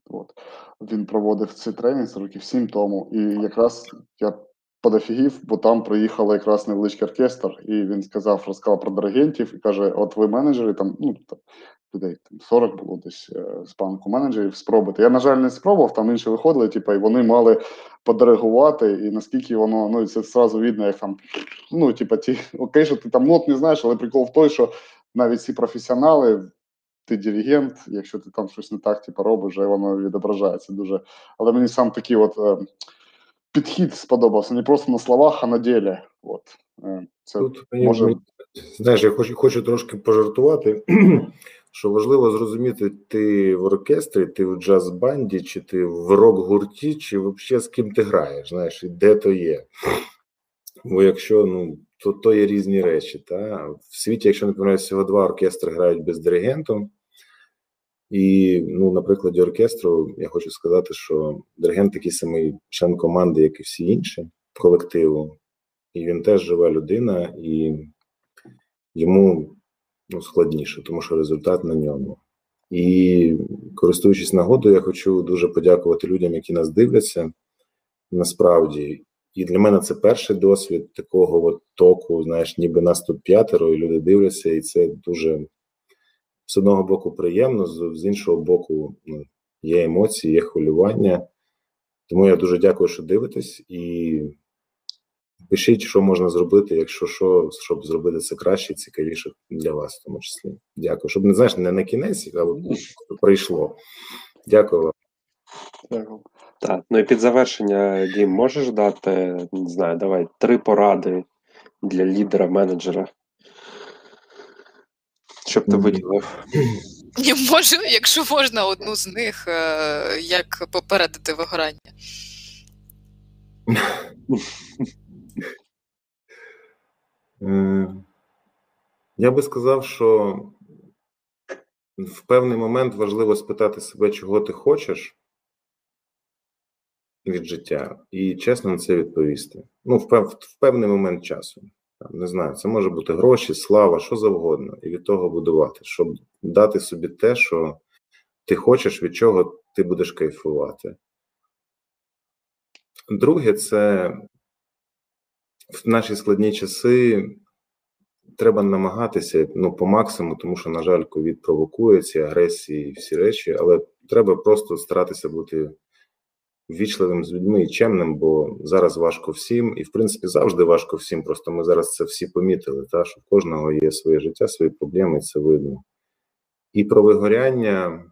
от, він проводив цей тренінг років сім тому. І якраз я подофігів, бо там приїхав якраз невеличкий оркестр, і він сказав, розказав про диригентів і каже: От ви менеджери, там ну людей там 40 було десь е, з банку менеджерів спробувати. Я, на жаль, не спробував, там інші виходили, типу, і вони мали подиригувати, і наскільки воно, ну це зразу видно, як там, ну, типу, ті, окей, що ти там нот не знаєш, але прикол в той, що навіть ці професіонали. Ти диригент, якщо ти там щось не так типу, робиш, воно відображається дуже. Але мені сам такий от е, підхід сподобався не просто на словах, а на ділі. От е, це Тут може знаєш, я хочу хочу трошки пожартувати. [clears throat] Що важливо зрозуміти, ти в оркестрі, ти в джаз-банді, чи ти в рок-гурті, чи взагалі з ким ти граєш, знаєш, і де то є. Бо якщо ну, то то є різні речі. Та? В світі, якщо не помиляюсь, всього два оркестри грають без диригенту, і ну, на прикладі оркестру я хочу сказати, що диригент такий самий член команди, як і всі інші колективу, і він теж жива людина, і йому ну, складніше, тому що результат на ньому. І користуючись нагодою, я хочу дуже подякувати людям, які нас дивляться. Насправді, і для мене це перший досвід такого от току. Знаєш, ніби нас тут п'ятеро, і люди дивляться, і це дуже з одного боку приємно, з, з іншого боку, ну, є емоції, є хвилювання. Тому я дуже дякую, що дивитесь, і пишіть, що можна зробити, якщо що, щоб зробити це краще, цікавіше для вас, в тому числі. Дякую. Щоб не знаєш, не на кінець, а прийшло. Дякую вам. Так, ну і під завершення, Дім, можеш дати, не знаю, давай три поради для лідера, щоб ти виділив? Я можу, якщо можна, одну з них, е, як попередити вигорання. Е, я би сказав, що в певний момент важливо спитати себе, чого ти хочеш від життя, і чесно на це відповісти. Ну, в, пев, в певний момент часу. Не знаю, це може бути гроші, слава, що завгодно, і від того будувати, щоб дати собі те, що ти хочеш, від чого ти будеш кайфувати. Друге, це в наші складні часи треба намагатися ну, по максимуму, тому що, на жаль, ковід провокує ці агресії всі речі, але треба просто старатися бути ввічливим з людьми і чемним, бо зараз важко всім, і в принципі завжди важко всім. Просто ми зараз це всі помітили, та що в кожного є своє життя, свої проблеми, і це видно. І про вигоряння.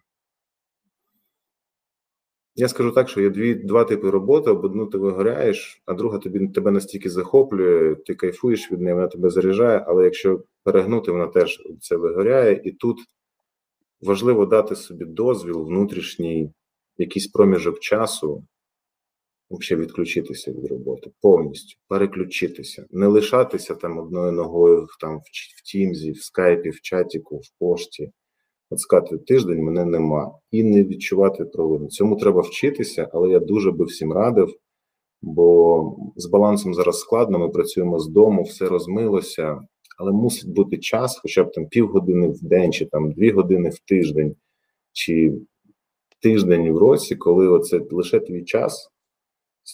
Я скажу так, що є дві два типи роботи: об одну ти вигоряєш, а друга тобі тебе настільки захоплює, ти кайфуєш від неї, вона тебе заряджає, але якщо перегнути, вона теж це вигоряє, і тут важливо дати собі дозвіл внутрішній якийсь проміжок часу взагалі відключитися від роботи, повністю переключитися, не лишатися там одною ногою там в, в Тімзі, в скайпі, в чатіку, в пошті. От сказати, тиждень мене нема, і не відчувати провину. Цьому треба вчитися, але я дуже би всім радив, бо з балансом зараз складно. Ми працюємо з дому, все розмилося, але мусить бути час, хоча б там півгодини в день, чи там дві години в тиждень, чи тиждень в році, коли оце лише твій час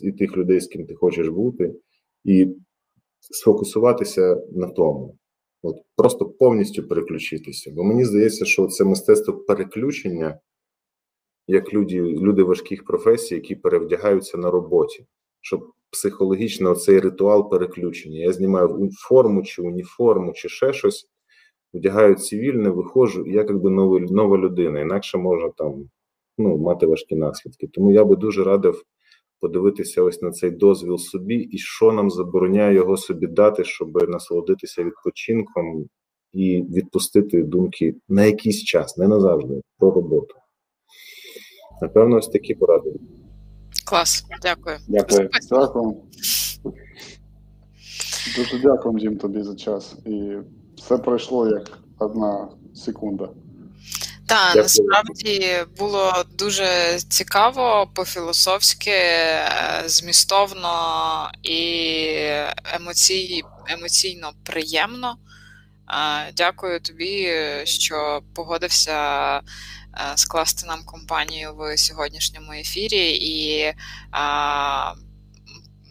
і тих людей, з ким ти хочеш бути, і сфокусуватися на тому. От Просто повністю переключитися. Бо мені здається, що це мистецтво переключення, як люди люди важких професій, які перевдягаються на роботі, щоб психологічно цей ритуал переключення. Я знімаю форму чи уніформу, чи ще щось, вдягаю цивільне, виходжу, я якби нова людина, інакше можна там ну, мати важкі наслідки. Тому я би дуже радив подивитися ось на цей дозвіл собі, і що нам забороняє його собі дати, щоб насолодитися відпочинком і відпустити думки на якийсь час, не назавжди, про роботу. Напевно, ось такі поради. Клас, дякую. Дякую. Дякую. Дуже дякую, Дім, тобі за час. І все пройшло як одна секунда. Так, насправді було дуже цікаво, по-філософськи, е, змістовно і емоцій, емоційно приємно. Е, дякую тобі, що погодився е, скласти нам компанію в сьогоднішньому ефірі і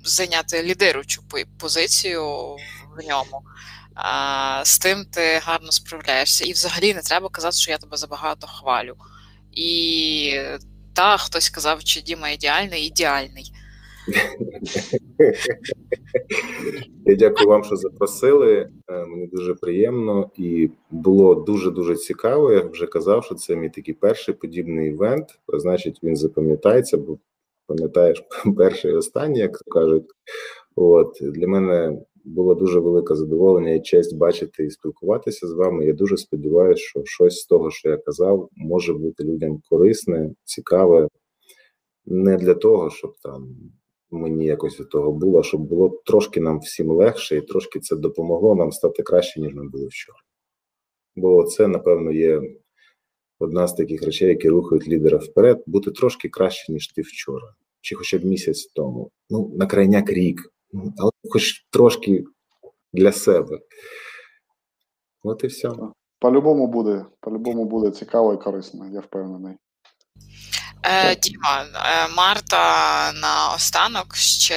зайняти лідеручу позицію в ньому а, з тим ти гарно справляєшся. І взагалі не треба казати, що я тебе забагато хвалю. І та хтось казав, чи Діма ідеальний, ідеальний. Я дякую вам, що запросили. Е, мені дуже приємно і було дуже дуже цікаво. Я вже казав, що це мій такий перший подібний івент. Значить, він запам'ятається, бо пам'ятаєш [laughs] перший і останній, як кажуть. От для мене було дуже велике задоволення і честь бачити і спілкуватися з вами. Я дуже сподіваюся, що щось з того, що я казав, може бути людям корисне, цікаве, не для того, щоб там мені якось від того було, щоб було трошки нам всім легше, і трошки це допомогло нам стати краще, ніж ми були вчора. Бо це, напевно, є одна з таких речей, які рухають лідера вперед, бути трошки краще, ніж ти вчора, чи хоча б місяць тому. Ну, на крайняк рік але хоч трошки для себе. От і все. По-любому буде, по-любому буде цікаво і корисно, я впевнений. Е, Діма, е, Марта на останок ще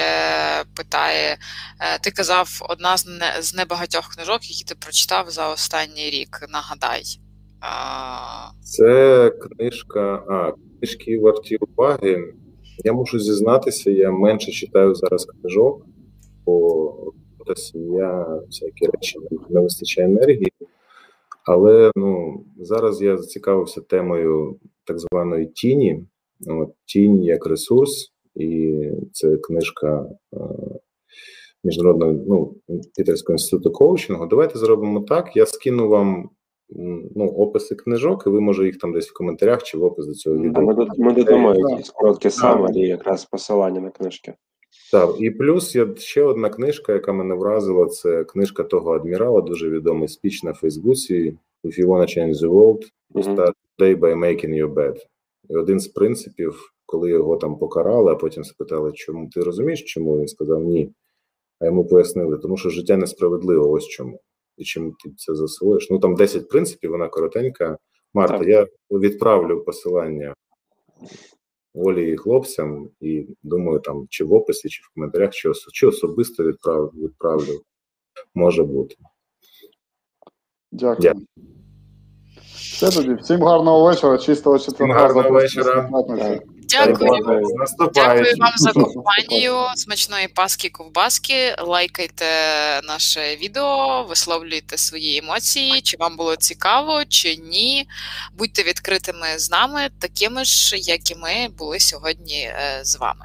питає: е, ти казав, одна з не, з небагатьох книжок, які ти прочитав за останній рік. Нагадай. Це книжка, а, книжки варті уваги. Я мушу зізнатися, я менше читаю зараз книжок бо сім'я, всякі речі не вистачає енергії. Але ну зараз я зацікавився темою так званої тіні. От, Тінь як ресурс, і це книжка е, міжнародного ну, Пітерського інституту коучингу. Давайте зробимо так. Я скину вам ну, описи книжок, і ви може їх там десь в коментарях чи в опис до цього відео. Ми, додамо якісь короткі самері, якраз посилання на книжки. Так, і плюс є ще одна книжка, яка мене вразила. Це книжка того адмірала, дуже відомий спіч на Фейсбуці. If you wanna change the world, start today by making your bed. І один з принципів, коли його там покарали, а потім спитали, чому ти розумієш, чому він сказав ні. А йому пояснили, тому що життя несправедливо, ось чому. І чим ти це засвоїш? Ну там 10 принципів, вона коротенька. Марта, Так. я відправлю посилання Олі і хлопцям, і думаю, там чи в описі, чи в коментарях, чи, ос- чи особисто відправлю, відправлю. Може бути. Дякую. Дякую. Все тоді. Всім гарного вечора, чистого четверга. гарного вечора. Дякую. Дякую вам за [laughs] компанію. Смачної паски ковбаски. Лайкайте наше відео, висловлюйте свої емоції, чи вам було цікаво, чи ні. Будьте відкритими з нами, такими ж, як і ми були сьогодні е, з вами.